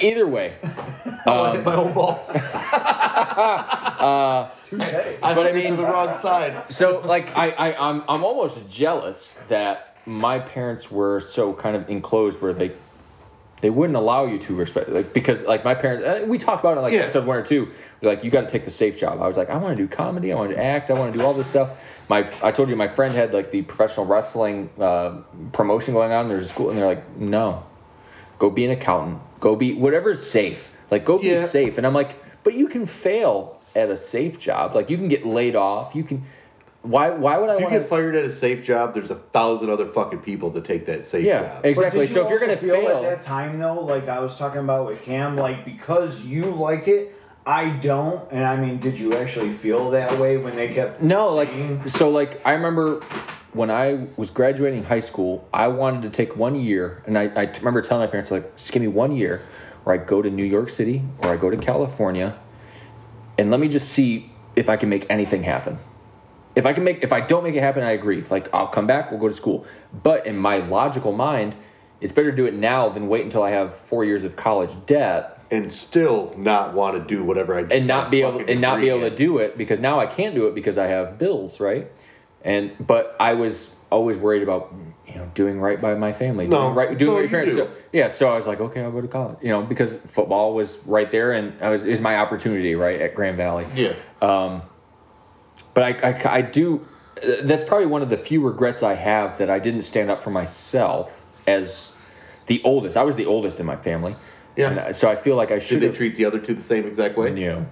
Either way, [laughs] Oh, I hit my own ball. [laughs] Touche. I But I hit it to mean- the wrong side. so like I, I I'm I'm almost jealous that my parents were so kind of enclosed where they they wouldn't allow you to respect like because like my parents we talked about it like Yeah. episode one or two like you got to take the safe job. I was like i want to do comedy i want to act i want to do all this stuff. My i told you my friend had like the professional wrestling uh, promotion going on there's a school and they're like no. Go be an accountant. Go be whatever's safe. Like go be safe. And i'm like but you can fail at a safe job. Like you can get laid off. You can why why would i If you want get fired at a safe job, there's a thousand other fucking people to take that safe Yeah, job. But exactly. did So if you're gonna feel fail, at that time though, like I was talking about with Cam, like because you like it, I don't. And I mean, did you actually feel that way when they kept No, saying- like so like I remember when I was graduating high school, I wanted to take one year and I, I remember telling my parents like, just give me one year where I go to New York City or I go to California and let me just see if I can make anything happen. If I can make if I don't make it happen, I agree. Like I'll come back, we'll go to school. But in my logical mind, it's better to do it now than wait until I have four years of college debt and still not want to do whatever I just and not be able and not be degree able to do it because now I can't do it because I have bills, right? And but I was always worried about you know doing right by my family, No, doing right, doing no, what your you parents do. do. Yeah, so I was like, okay, I'll go to college, you know, because football was right there and I was is my opportunity right at Grand Valley. Yeah. Um, But I, I, I do. uh, That's probably one of the few regrets I have that I didn't stand up for myself as the oldest. I was the oldest in my family. Yeah. I- so I feel like I should. Did they treat the other two the same exact way? Know,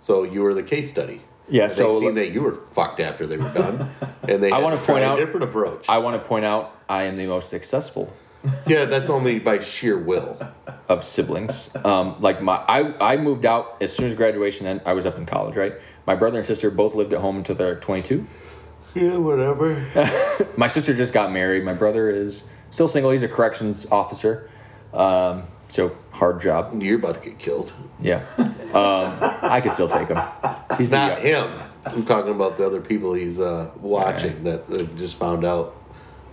So you were the case study. Yeah, And so- they seen that you were fucked after they were done, and they I wanna to point a out- different approach. I want to point out I am the most successful yeah, that's only by sheer will. of siblings. Um, like my, I, I moved out as soon as graduation, and I was up in college. Right, my brother and sister both lived at home until they're 22. Yeah, whatever. [laughs] My sister just got married. My brother is still single. He's a corrections officer, um, so hard job. You're about to get killed. Yeah, um, I could still take him. He's Not him. I'm talking about the other people he's uh, watching that uh, just found out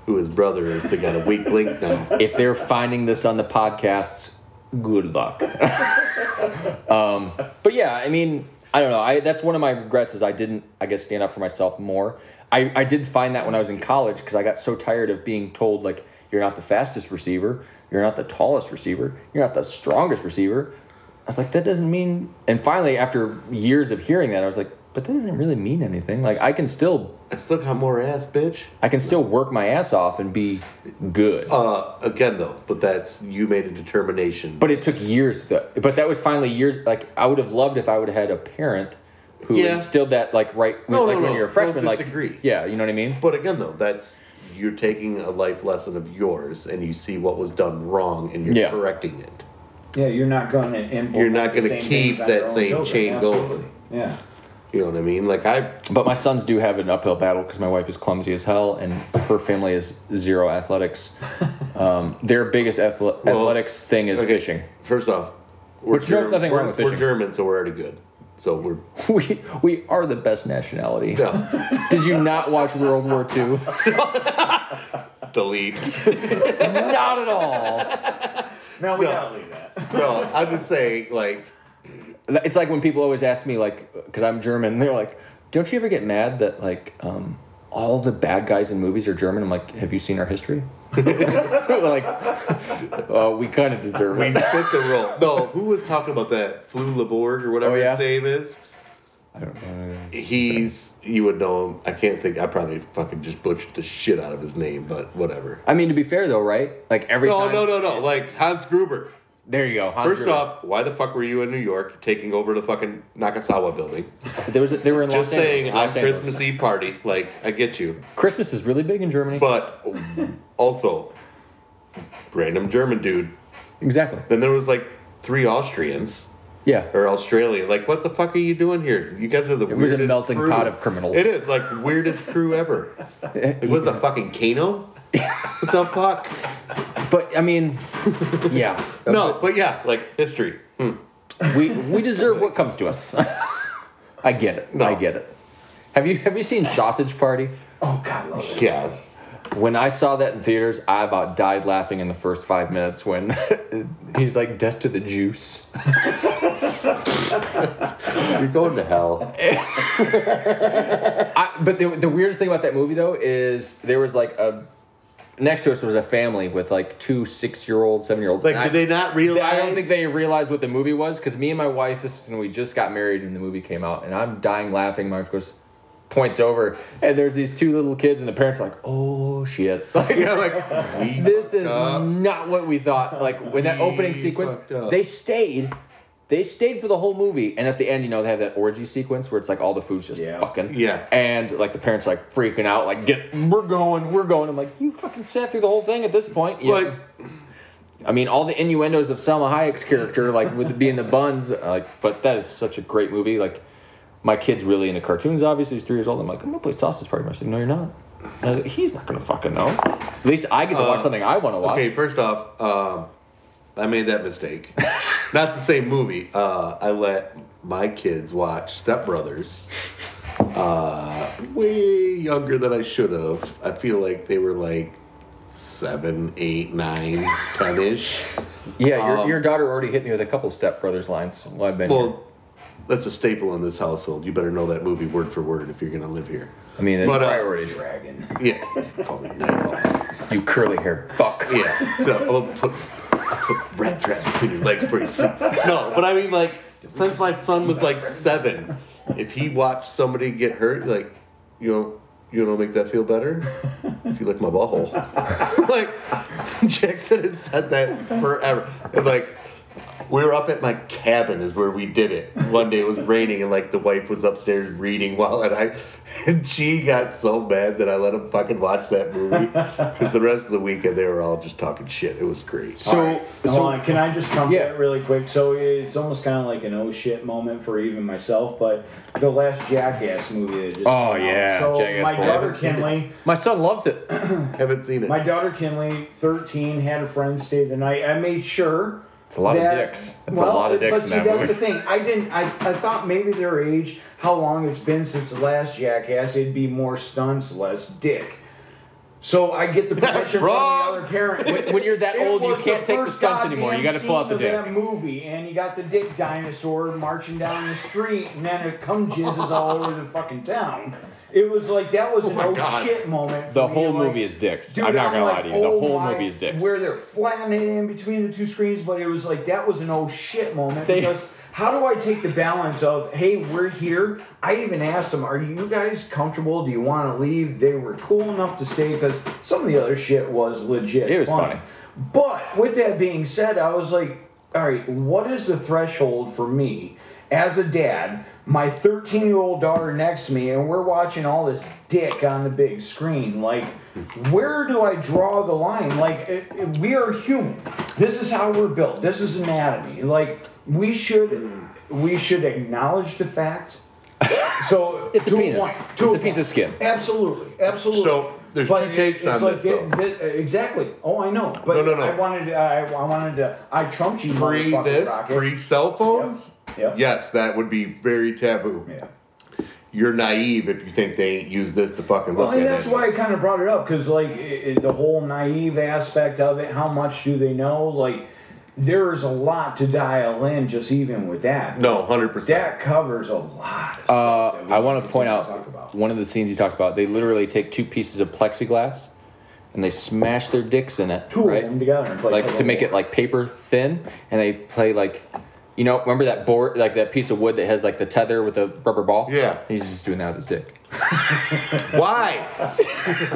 who his brother is. They got a weak link now. [laughs] if they're finding this on the podcasts, good luck. [laughs] um, but yeah, I mean, I don't know. I that's one of my regrets is I didn't, I guess, stand up for myself more. I, I did find that when I was in college because I got so tired of being told like you're not the fastest receiver, you're not the tallest receiver, you're not the strongest receiver. I was like, that doesn't mean. And finally, after years of hearing that, I was like, but that doesn't really mean anything. Like I can still, I still got more ass, bitch. I can still work my ass off and be good. Uh, again though, but that's you made a determination. But it took years. To, but that was finally years. Like I would have loved if I would have had a parent who Yeah. instilled that, like right, No, like no, when no. you're a freshman. Don't Like disagree. yeah, you know what I mean. But again, though, that's you're taking a life lesson of yours, and you see what was done wrong, and you're Yeah. correcting it. Yeah, you're not going to implement. You're not gonna keep that same children. chain going. Yeah. You know what I mean? Like I, But my sons do have an uphill battle because my wife is clumsy as hell, and her family is zero athletics. [laughs] Um, their biggest athle- Well, athletics thing is okay, fishing. First off, we're, Which no- nothing we're, wrong with we're. German, so we're already good. So we're [laughs] We we are the best nationality. no, [laughs] Did you not watch World War II? delete. not at all. No, we No. gotta leave that. No, I'm just saying, like, It's like when people always ask me, like, because I'm German, [laughs] they're like, "Don't you ever get mad that like um, all the bad guys in movies are German?" I'm like, "Have you seen our history?" [laughs] like, uh, [laughs] we kind of deserve we it. fit the role. No, who was talking about that? Flew Laborg or whatever Oh, yeah? his name is. I don't know. He's you would know him. I can't think. I probably fucking just butchered the shit out of his name, but whatever. I mean, to be fair though, right? Like every No, time. no, no, no. Like Hans Gruber. There you go. Hans First off, why the fuck were you in New York taking over the fucking Nakasawa building? there was they were in Just Los Angeles. saying on Los Angeles. Christmas Eve party. Like I get you, Christmas is really big in Germany. but also random German dude. exactly. Then there was like three Austrians Yeah. or Australian. Like, what the fuck are you doing here? You guys are the weirdest. It was a weirdest melting crew. pot of criminals. It is like weirdest crew ever. [laughs] It was a fucking Kano. [laughs] What the fuck? But I mean, yeah. [laughs] No, but yeah, like history. Hmm. we we deserve what comes to us. [laughs] I get it. No. I get it. Have you have you seen Sausage Party? Oh God, love it. Yes. When I saw that in theaters, I about died laughing in the first five minutes when [laughs] he's like death to the juice. You're going to hell. I, but the, the weirdest thing about that movie though is there was like a next to us was a family with like two six year olds, seven year olds. Like, did they not realize? I don't think they realized what the movie was because me and my wife, this is when we just got married and the movie came out, and I'm dying laughing. My wife goes, points over, and there's these two little kids, and the parents are like, "Oh shit!" [laughs] Like, Yeah, like [laughs] we this fucked is up. not what we thought. Like when that opening sequence, fucked up. they stayed. They stayed for the whole movie, and at the end, you know, they have that orgy sequence where it's like all the food's just Yeah. fucking. Yeah. And like the parents are like freaking out, like get, we're going, we're going. I'm like, you fucking sat through the whole thing at this point. Yeah. Like, I mean, all the innuendos of Salma Hayek's character, like with being the buns, uh, like, but that is such a great movie. Like, my kid's really into cartoons. Obviously, he's three years old. I'm like, I'm gonna play Sausage Party. I said, No, you're not. And I was like, he's not gonna fucking know. At least I get to watch Uh, something I want to watch. okay, first off, um, I made that mistake. [laughs] Not the same movie. Uh, I let my kids watch Step Brothers. Uh, way younger than I should have. I feel like they were like seven, eight, nine, [laughs] ten ish. Yeah, your, Um, your daughter already hit me with a couple Step Brothers lines while I've been here. Well, that's a staple in this household. You better know that movie word for word if you're gonna live here. I mean, it's but, uh, priorities. Dragon. Yeah, call me. You curly haired fuck. Yeah. [laughs] No, I'll put, rat traps between your legs for you sleep. No, but I mean, like, since my son was like seven, if he watched somebody get hurt, like, you know, you know, make that feel better? If you lick my butthole. [laughs] like, Jackson has said that forever. And, like, we were up at my cabin is where we did it. One day it was raining and like the wife was upstairs reading while and I and she got so mad that I let him fucking watch that movie because the rest of the weekend they were all just talking shit. It was great. So, Hold so on, can I just trump Yeah. that really quick? So it's almost kind of like an oh shit moment for even myself, but the last Jackass movie that just Oh, came out. yeah, So Jackass my four. daughter Haven't seen it. Kinley, my son loves it. Haven't seen it. my daughter Kinley, thirteen, had a friend stay the night. I made sure. It's a lot of dicks. It's well, a lot of dicks But see, that that's movie. the thing. I didn't. I, I thought maybe their age, how long it's been since the last Jackass, it'd be more stunts, less dick. So I get the [laughs] permission from the other parent. When- when you're that It old, you can't take the stunts anymore. You gotta pull out the dick. That movie, and you got the dick dinosaur marching down the street, and then it cum jizzes all over the fucking town. It was like that was oh an my oh God. shit moment. For The me, whole like, movie is dicks. Dude, I'm not I'm gonna like, lie to you. The oh whole my- movie is dicks. Where they're flattening in between the two screens, but it was like that was an oh shit moment They- because how do I take the balance of hey we're here? I even asked them, are you guys comfortable? Do you want to leave? They were cool enough to stay because some of the other shit was legit. It was funny. But with that being said, I was like, all right, what is the threshold for me as a dad? My 13 year old daughter next to me, and we're watching all this dick on the big screen. Like, where do I draw the line? Like, it, it- we are human. This is how we're built. This is anatomy. Like, we should we should acknowledge the fact. So [laughs] It's a to penis. point- It's a point. piece of skin. Absolutely, absolutely. So, there's But two it- takes it's on like this, thi- though. exactly. Oh, I know. But No, no, no. I wanted. I, I wanted to. I trumped you. pre this, rocket. pre cell phones. Yep. Yes, that would be very taboo. Yeah. You're naive if you think they ain't use this to fucking Well, and at that's it. why I kind of brought it up because, like, i i the whole naive aspect of it. How much do they know? Like, there is a lot to dial in, just even with that. No, hundred percent. That covers a lot of. Uh, that I want to point out one of the scenes you talked about. They literally take two pieces of plexiglass and they smash their dicks in it, Two right? of them together and play like to of make it like paper thin, and they play like, you know, remember that board, like that piece of wood that has like the tether with the rubber ball? Yeah. He's just doing that with his dick [laughs] Why?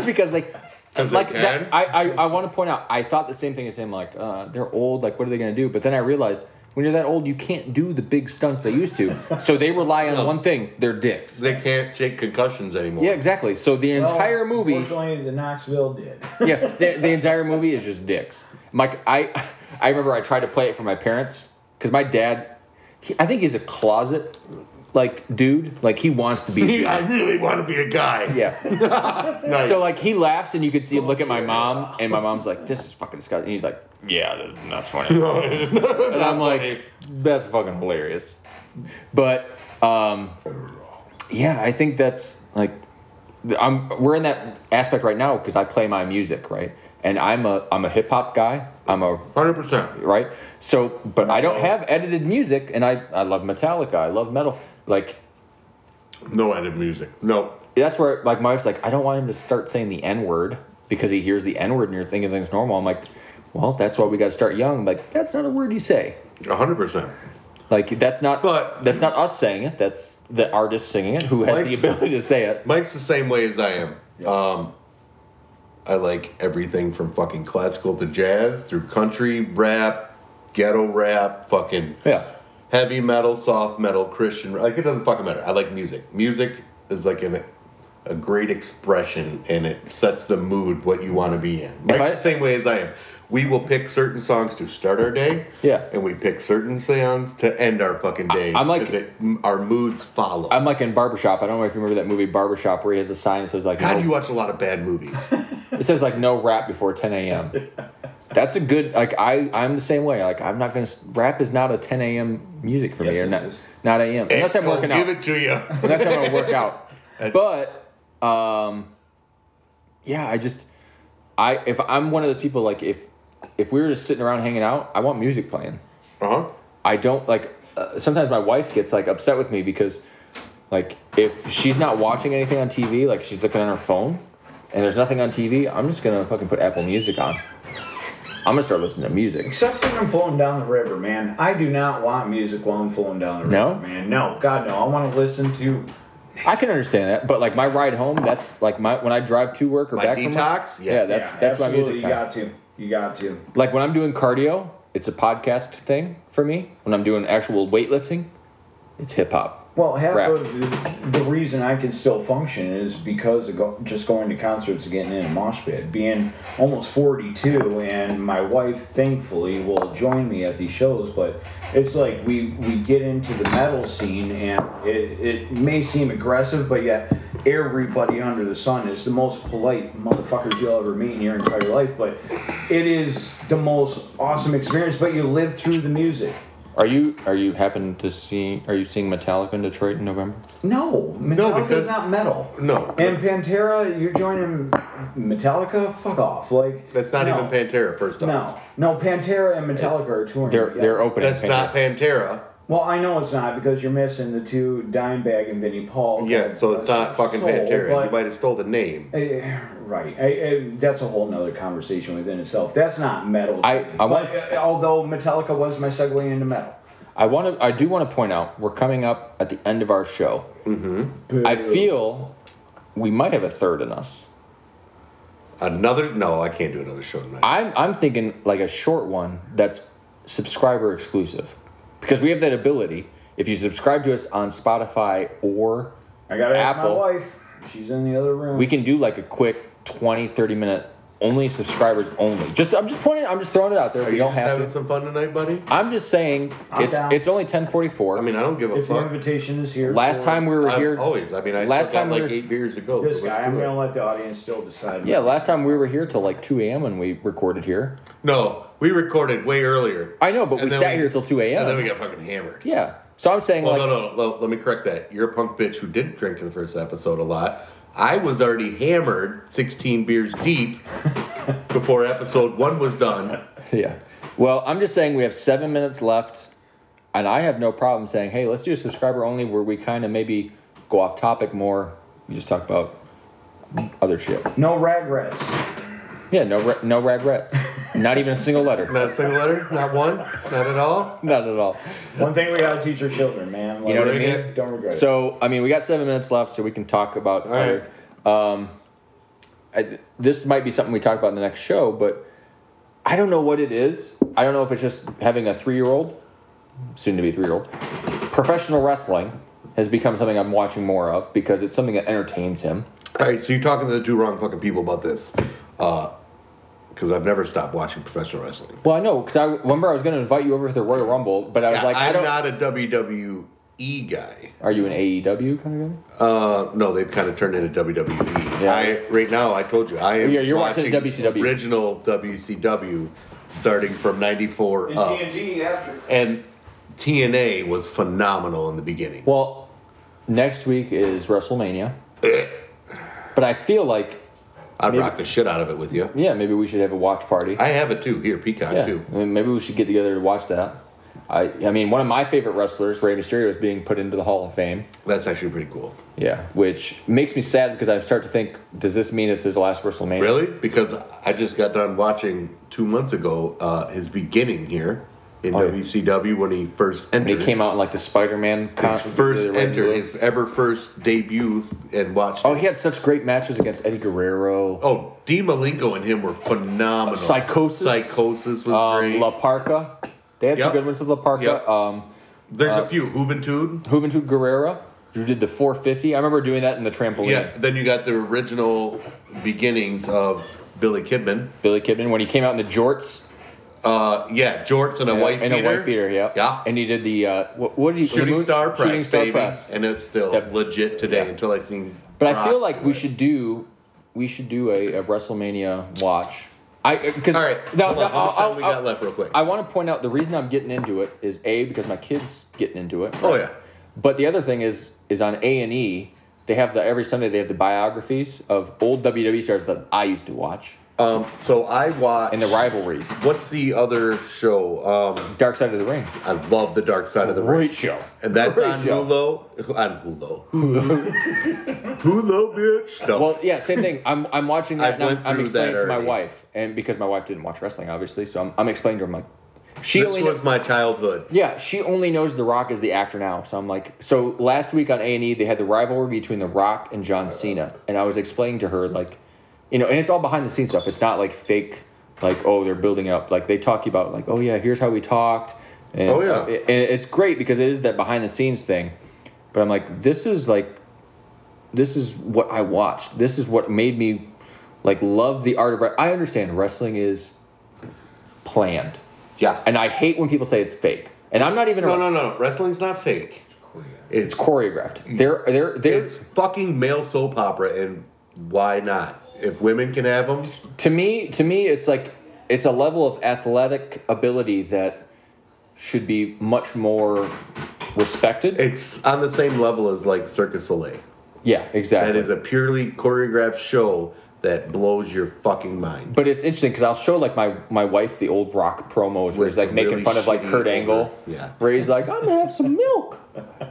[laughs] because like. 'Cause they Like can? that, I, I, I want to point out. I thought the same thing as him. Like, uh, they're old. Like, what are they gonna do? But then I realized when you're that old, you can't do the big stunts they used to. [laughs] So they rely on No. one thing: their dicks. They can't take concussions anymore. Yeah, exactly. So the Well, entire movie, Unfortunately, the Knoxville did. yeah, the, the entire movie is just dicks. Mike, I, I remember I tried to play it for my parents because my dad, he, I think he's a closet like dude. Like he wants to be. a dude. I really want to be a guy. Yeah. [laughs] Nice. So like he laughs and you can see him look at my mom and my mom's like, "This is fucking disgusting." And he's like, "Yeah, that's not funny." [laughs] and I'm like, "That's fucking hilarious." But um, yeah, I think that's like I'm we're in that aspect right now because I play my music right, and I'm a I'm a hip hop guy. I'm a Hundred percent. right. So, but I don't have edited music, and I I love Metallica. I love metal. Like No edit music. No. that's where like my wife's like, I don't want him to start saying the N word because he hears the N word and you're thinking things normal. I'm like, well, that's why we got to start young. I'm like, that's not a word you say. hundred percent. Like that's not But- that's not us saying it. That's the artist singing it who has Like- the ability to say it. Mike's the same way as I am. Um, I like everything from fucking classical to jazz, through country, rap, ghetto rap, fucking Yeah. heavy metal, soft metal, Christian. Like it doesn't fucking matter. I like music. Music is like an, a great expression, and it sets the mood what you want to be in. Mike's I- the same way as I am. We will pick certain songs to start our day. Yeah. And we pick certain songs to end our fucking day. I'm like- it, our moods follow. I'm like in Barbershop. I don't know if you remember that movie Barbershop where he has a sign that says like God, no, you watch a lot of bad movies. [laughs] it says like no rap before 10 a.m. That's a good like I I'm the same way. Like I'm not gonna rap is not a 10 a.m. music for me or not is. not a.m. unless I'm Go working out. Give it to you. [laughs] unless I'm gonna work out. [laughs] But um, yeah, I just I if I'm one of those people like if if we were just sitting around hanging out, I want music playing. Uh huh. I don't like. Uh, sometimes my wife gets like upset with me because like if she's not watching anything on TV, like she's looking on her phone, and there's nothing on TV, I'm just gonna fucking put Apple Music on. I'm gonna start listening to music. Except when I'm floating down the river, man. I do not want music while I'm floating down the river, No? man. No, God, no. I want to listen to. I can understand that, but like my ride home, that's like my when I drive to work or My back from work. detox? Yeah, that's yeah, that's my absolutely, music You time. got to. You got to. Like when I'm doing cardio, it's a podcast thing for me. When I'm doing actual weightlifting, it's hip hop. Well, half Rap. of the, the reason I can still function is because of go, just going to concerts and getting in a mosh pit. Being almost 42, and my wife, thankfully, will join me at these shows. But it's like we, we get into the metal scene, and it, it may seem aggressive, but yet everybody under the sun is the most polite motherfuckers you'll ever meet in your entire life. But it is the most awesome experience, but you live through the music. Are you are you happen to see? Are you seeing Metallica in Detroit in November? No, Metallica's because- not metal. No. And Pantera, you're joining Metallica? Fuck off. Like That's not no. even Pantera. First off, No, no. Pantera and Metallica are touring. They're together. they're opening. that's not Pantera. Well, I know it's not because you're missing the two Dimebag and Vinnie Paul. Yeah, so it's not fucking Soul, Pantera. You might have stole the name. Eh, right. I, I, that's a whole nother conversation within itself. That's not metal. I- me. I want- but, uh, although Metallica was my segue into metal. I want to. I do want to point out we're coming up at the end of our show. I feel we might have a third in us. Another? No, I can't do another show tonight. I'm I'm thinking like a short one that's subscriber exclusive, because we have that ability. If you subscribe to us on Spotify or I gotta ask Apple. my wife. She's in the other room. we can do like a quick 20 30 minute only subscribers only just i'm just pointing i'm just throwing it out there Are we you don't just have having to some fun tonight, buddy? i'm just saying I'm it's down. it's only 1044 I mean, I don't give a if the fuck. invitation is here. last for time we were I'm here always. I mean, I last still time got we like were- eight beers to go. this so let's guy, I'm do it. gonna let the audience still decide. yeah last time we were here till like 2 a.m when we recorded here No, we recorded way earlier. i know but And we then sat we- here till 2 And then we a.m got fucking hammered. yeah so i'm saying Well, like no, no, no. Well, let me correct that. You're a punk bitch who didn't drink in the first episode a lot. I was already hammered, 16 beers deep, [laughs] before episode one was done. yeah well i'm just saying we have seven minutes left and i have no problem saying hey let's do a subscriber only where we kind of maybe go off topic more we just talk about other shit No regrets. Yeah, no, re- no regrets. [laughs] Not even a single letter. Not a single letter? Not one? Not at all? Not at all. One thing we gotta teach our children, man. Like, You know what I mean? Don't regret it. So, I mean, we got seven minutes left, so we can talk about All right. other. Um, I, this might be something we talk about in the next show, but I don't know what it is. I don't know if it's just having a three-year-old, soon to be three-year-old. Professional wrestling has become something I'm watching more of because it's something that entertains him. All right, so you're talking to the two wrong fucking people about this. Because I've never stopped watching professional wrestling. Well, I know because I remember I was going to invite you over to the Royal Rumble, but I was like, I I'm don't. not a WWE guy. Are you an AEW kind of guy? Uh, no, they've kind of turned into WWE. Yeah. I, right now, I told you, I am Yeah, you're watching WCW. original WCW, starting from '94 And up, TNG after. and TNA was phenomenal in the beginning. Well, next week is WrestleMania, but I feel like I'd maybe- rock the shit out of it with you. yeah, maybe we should have a watch party. I have it too. Here, Peacock Yeah, too. I mean, maybe we should get together to watch that. I, I mean, one of my favorite wrestlers, Rey Mysterio, is being put into the Hall of Fame. That's actually pretty cool. Yeah, which makes me sad because I start to think, does this mean it's his last WrestleMania? Really? Because I just got done watching two months ago uh, his beginning here in Oh, yeah. WCW when he first When entered. he came out in like the Spider-Man his costume, first the red and enter, his ever first debut, and watched. Oh, it. he had such great matches against Eddie Guerrero, Oh, Dean Malenko and him were phenomenal. Psicosis. Psicosis was um, great. La Parca. They had some good ones with La Parca. Yep. Um, There's uh, a few. Juventud. Juventud Guerrera, who did the 450. I remember doing that in the trampoline. Yeah. Then you got the original beginnings of Billy Kidman. Billy Kidman when he came out in the jorts. Uh, yeah, jorts and a Yeah, wife and beater. a white beater, yeah. Yeah. And he did the uh, what, what did he Shooting star press, Shooting star baby. press. and it's still legit today Yeah. until I seen. But I feel like we should do we should do a, a WrestleMania watch. I because All right, now, hold now, on, how much I'll- time we I'll- got left, real quick? I want to point out the reason I'm getting into it is a because my kids getting into it. Oh yeah. But the other thing is is on A and E they have the every Sunday they have the biographies of old WWE stars that I used to watch Um, so I watch. and the rivalries. What's the other show? Um, Dark Side of the Ring. I love the Dark Side of the Ring, Great show. and that's Great on show. Hulu. On Hulu. Hulu, bitch. No. Well, yeah, same thing. I'm, I'm watching I that and I'm, I'm explaining that to my wife, and because my wife didn't watch wrestling, obviously, so I'm, I'm explaining to her, I'm like, she this only was knows, my childhood. yeah, she only knows The Rock as the actor now. So I'm like, so last week on A and E, they had the rivalry between The Rock and John Cena, and I was explaining to her like, you know, and it's all behind the scenes stuff. It's not like fake, like oh they're building up. Like they talk about like oh yeah, here's how we talked. And, Oh, yeah. and it's great because it is that behind the scenes thing. But I'm like, this is like this is what I watched. This is what made me like love the art of. Re- I understand wrestling is planned, Yeah. and I hate when people say it's fake. And I'm not even a No, wrestler. no, no. Wrestling's not fake. It's It's choreographed. They're they're they're it's fucking male soap opera, and why not? If women can have them, to me to me it's like it's a level of athletic ability that should be much more respected. it's on the same level as like Circus Soleil. yeah, exactly. That is a purely choreographed show that blows your fucking mind. But it's interesting because I'll show like my my wife the old Rock promos where With he's like making really fun of like Kurt Angle. yeah. Where he's like, I'm gonna have some milk.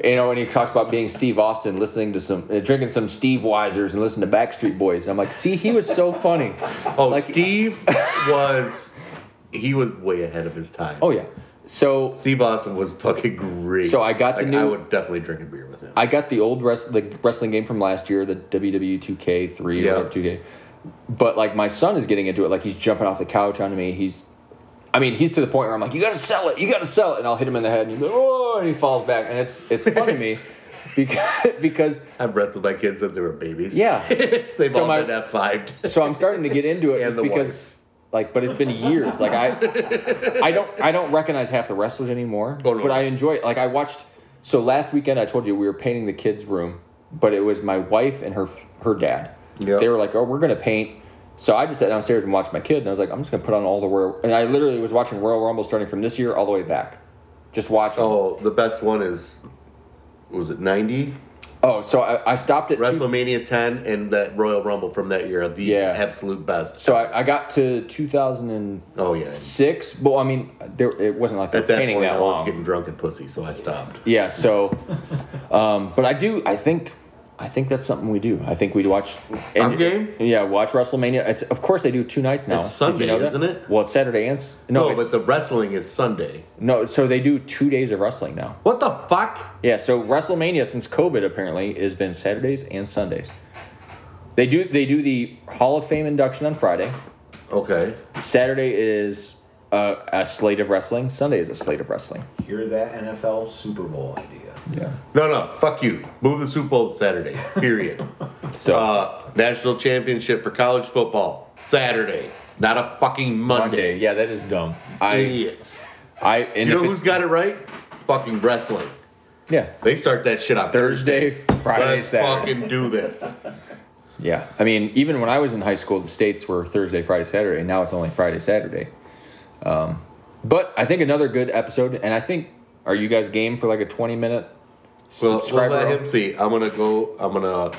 You know, and he talks about being Steve Austin, listening to some, uh, drinking some Steve Weisers and listening to Backstreet Boys. I'm like, see, he was so funny. [laughs] Oh, Like- Steve [laughs] was he was way ahead of his time. Oh yeah. So Steve Austin was fucking great. So I got the Like, I would definitely drink a beer with him. I got the old rest, the wrestling game from last year, the WWE 2K3 Yeah. or whatever 2K. But like my son is getting into it. Like he's jumping off the couch onto me. He's, I mean, he's to the point where I'm like, you gotta sell it, you gotta sell it, and I'll hit him in the head, and he's like, oh, and he falls back, and it's it's funny to me [laughs] because because I've wrestled my kids since they were babies. yeah. [laughs] They've So all my- been F fived. [laughs] So I'm starting to get into it just because. Like, but it's been years. Like I, I don't, I don't recognize half the wrestlers anymore. Oh, no. But I enjoy it. Like I watched. So last weekend, I told you we were painting the kids' room, but it was my wife and her her dad. Yep. They were like, "Oh, we're gonna paint." So I just sat downstairs and watched my kid, and I was like, "I'm just gonna put on all the Royal." And I literally was watching Royal Rumble starting from this year all the way back, just watch. Oh, the best one is was it ninety? Oh, so I, I stopped at two, WrestleMania ten and that Royal Rumble from that year, the Yeah. absolute best. So I, I got to 2006, Oh yeah. six. but I mean, there it wasn't like At that painting point, that I was long. getting drunk and pussy, so I stopped. Yeah, so, um, but I do. I think, I think that's something we do. I think we'd watch. I'm game. Yeah, watch WrestleMania. It's of course they do two nights now. It's Did you Sunday, know isn't it? Well, it's Saturday and no, No, it's, but the wrestling is Sunday. no. So they do two days of wrestling now. What the fuck? Yeah, so WrestleMania since COVID apparently has been Saturdays and Sundays. They do they do the Hall of Fame induction on Friday. Okay. Saturday is uh, a slate of wrestling. Sunday is a slate of wrestling. Hear that NFL Super Bowl idea. Yeah. No, no, fuck you. Move the Super Bowl to Saturday. Period. [laughs] So uh, national championship for college football Saturday, not a fucking Monday. Monday, yeah, that is dumb. I Idiots. I and You know if who's it's- got it right? Fucking wrestling. Yeah. They start that shit on Thursday, Friday, Let's Saturday. fucking do this. [laughs] Yeah. I mean, even when I was in high school, the states were Thursday, Friday, Saturday. Now it's only Friday, Saturday. Um, but I think another good episode, and I think, are you guys game for like a 20 minute Well, we'll let him see. I'm gonna go. I'm gonna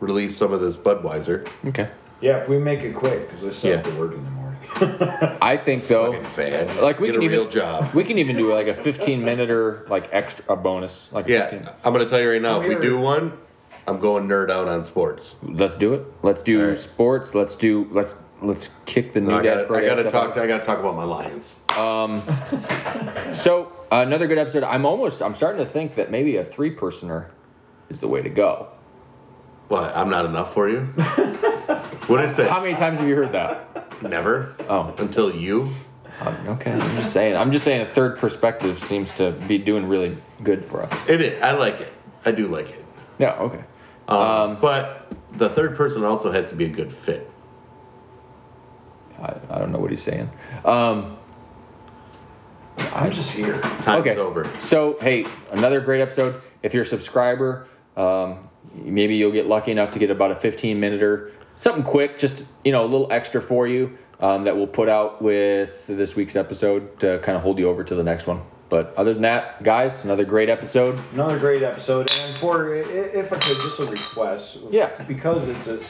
release some of this Budweiser. okay. Yeah, if we make it quick, because I still have Yeah. to work in the morning. [laughs] I think though, Fucking like we Get can a even real job. we can even do like a 15 minute or like extra a bonus like Yeah, 15. I'm gonna tell you right now. Oh, if we do one, I'm going nerd out on sports. Let's do it. Let's do right. sports. Let's do let's let's kick the new I dad gotta, I gotta talk. out. I gotta talk about my Lions. Um, So another good episode. I'm almost. I'm starting to think that maybe a three personer is the way to go. What? I'm not enough for you. what is this? How many times have you heard that? Never. Oh, Until you. um, okay. I'm just saying. I'm just saying a third perspective seems to be doing really good for us. It is. I like it. I do like it. Yeah. Okay. Um, but the third person also has to be a good fit. I, I don't know what he's saying. Um, I'm just here. Time's okay. over. So hey, another great episode. If you're a subscriber, um, maybe you'll get lucky enough to get about a 15 minute or something quick, just you know, a little extra for you um, that we'll put out with this week's episode to kind of hold you over to the next one. But other than that, guys, another great episode. Another great episode, and for if I could, just a request. Yeah. Because it's a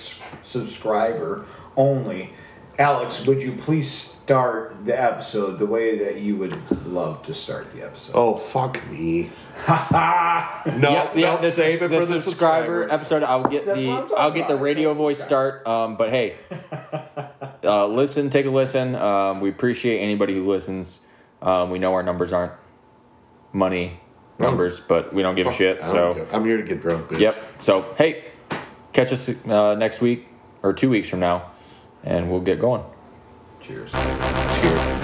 subscriber only. Alex, would you please start the episode the way that you would love to start the episode? Oh fuck me. [laughs] no, yeah, yeah. no, This save it the for the subscriber subscriber. episode. I'll get That's the I'm talking I'll get the radio voice start. Um, but hey, [laughs] uh, listen, take a listen. Um, we appreciate anybody who listens. Um, we know our numbers aren't money numbers, but we don't give a shit. I So. I'm here to get drunk. Bitch. yep. So hey, catch us uh, next week or two weeks from now, and we'll get going. Cheers. Cheers.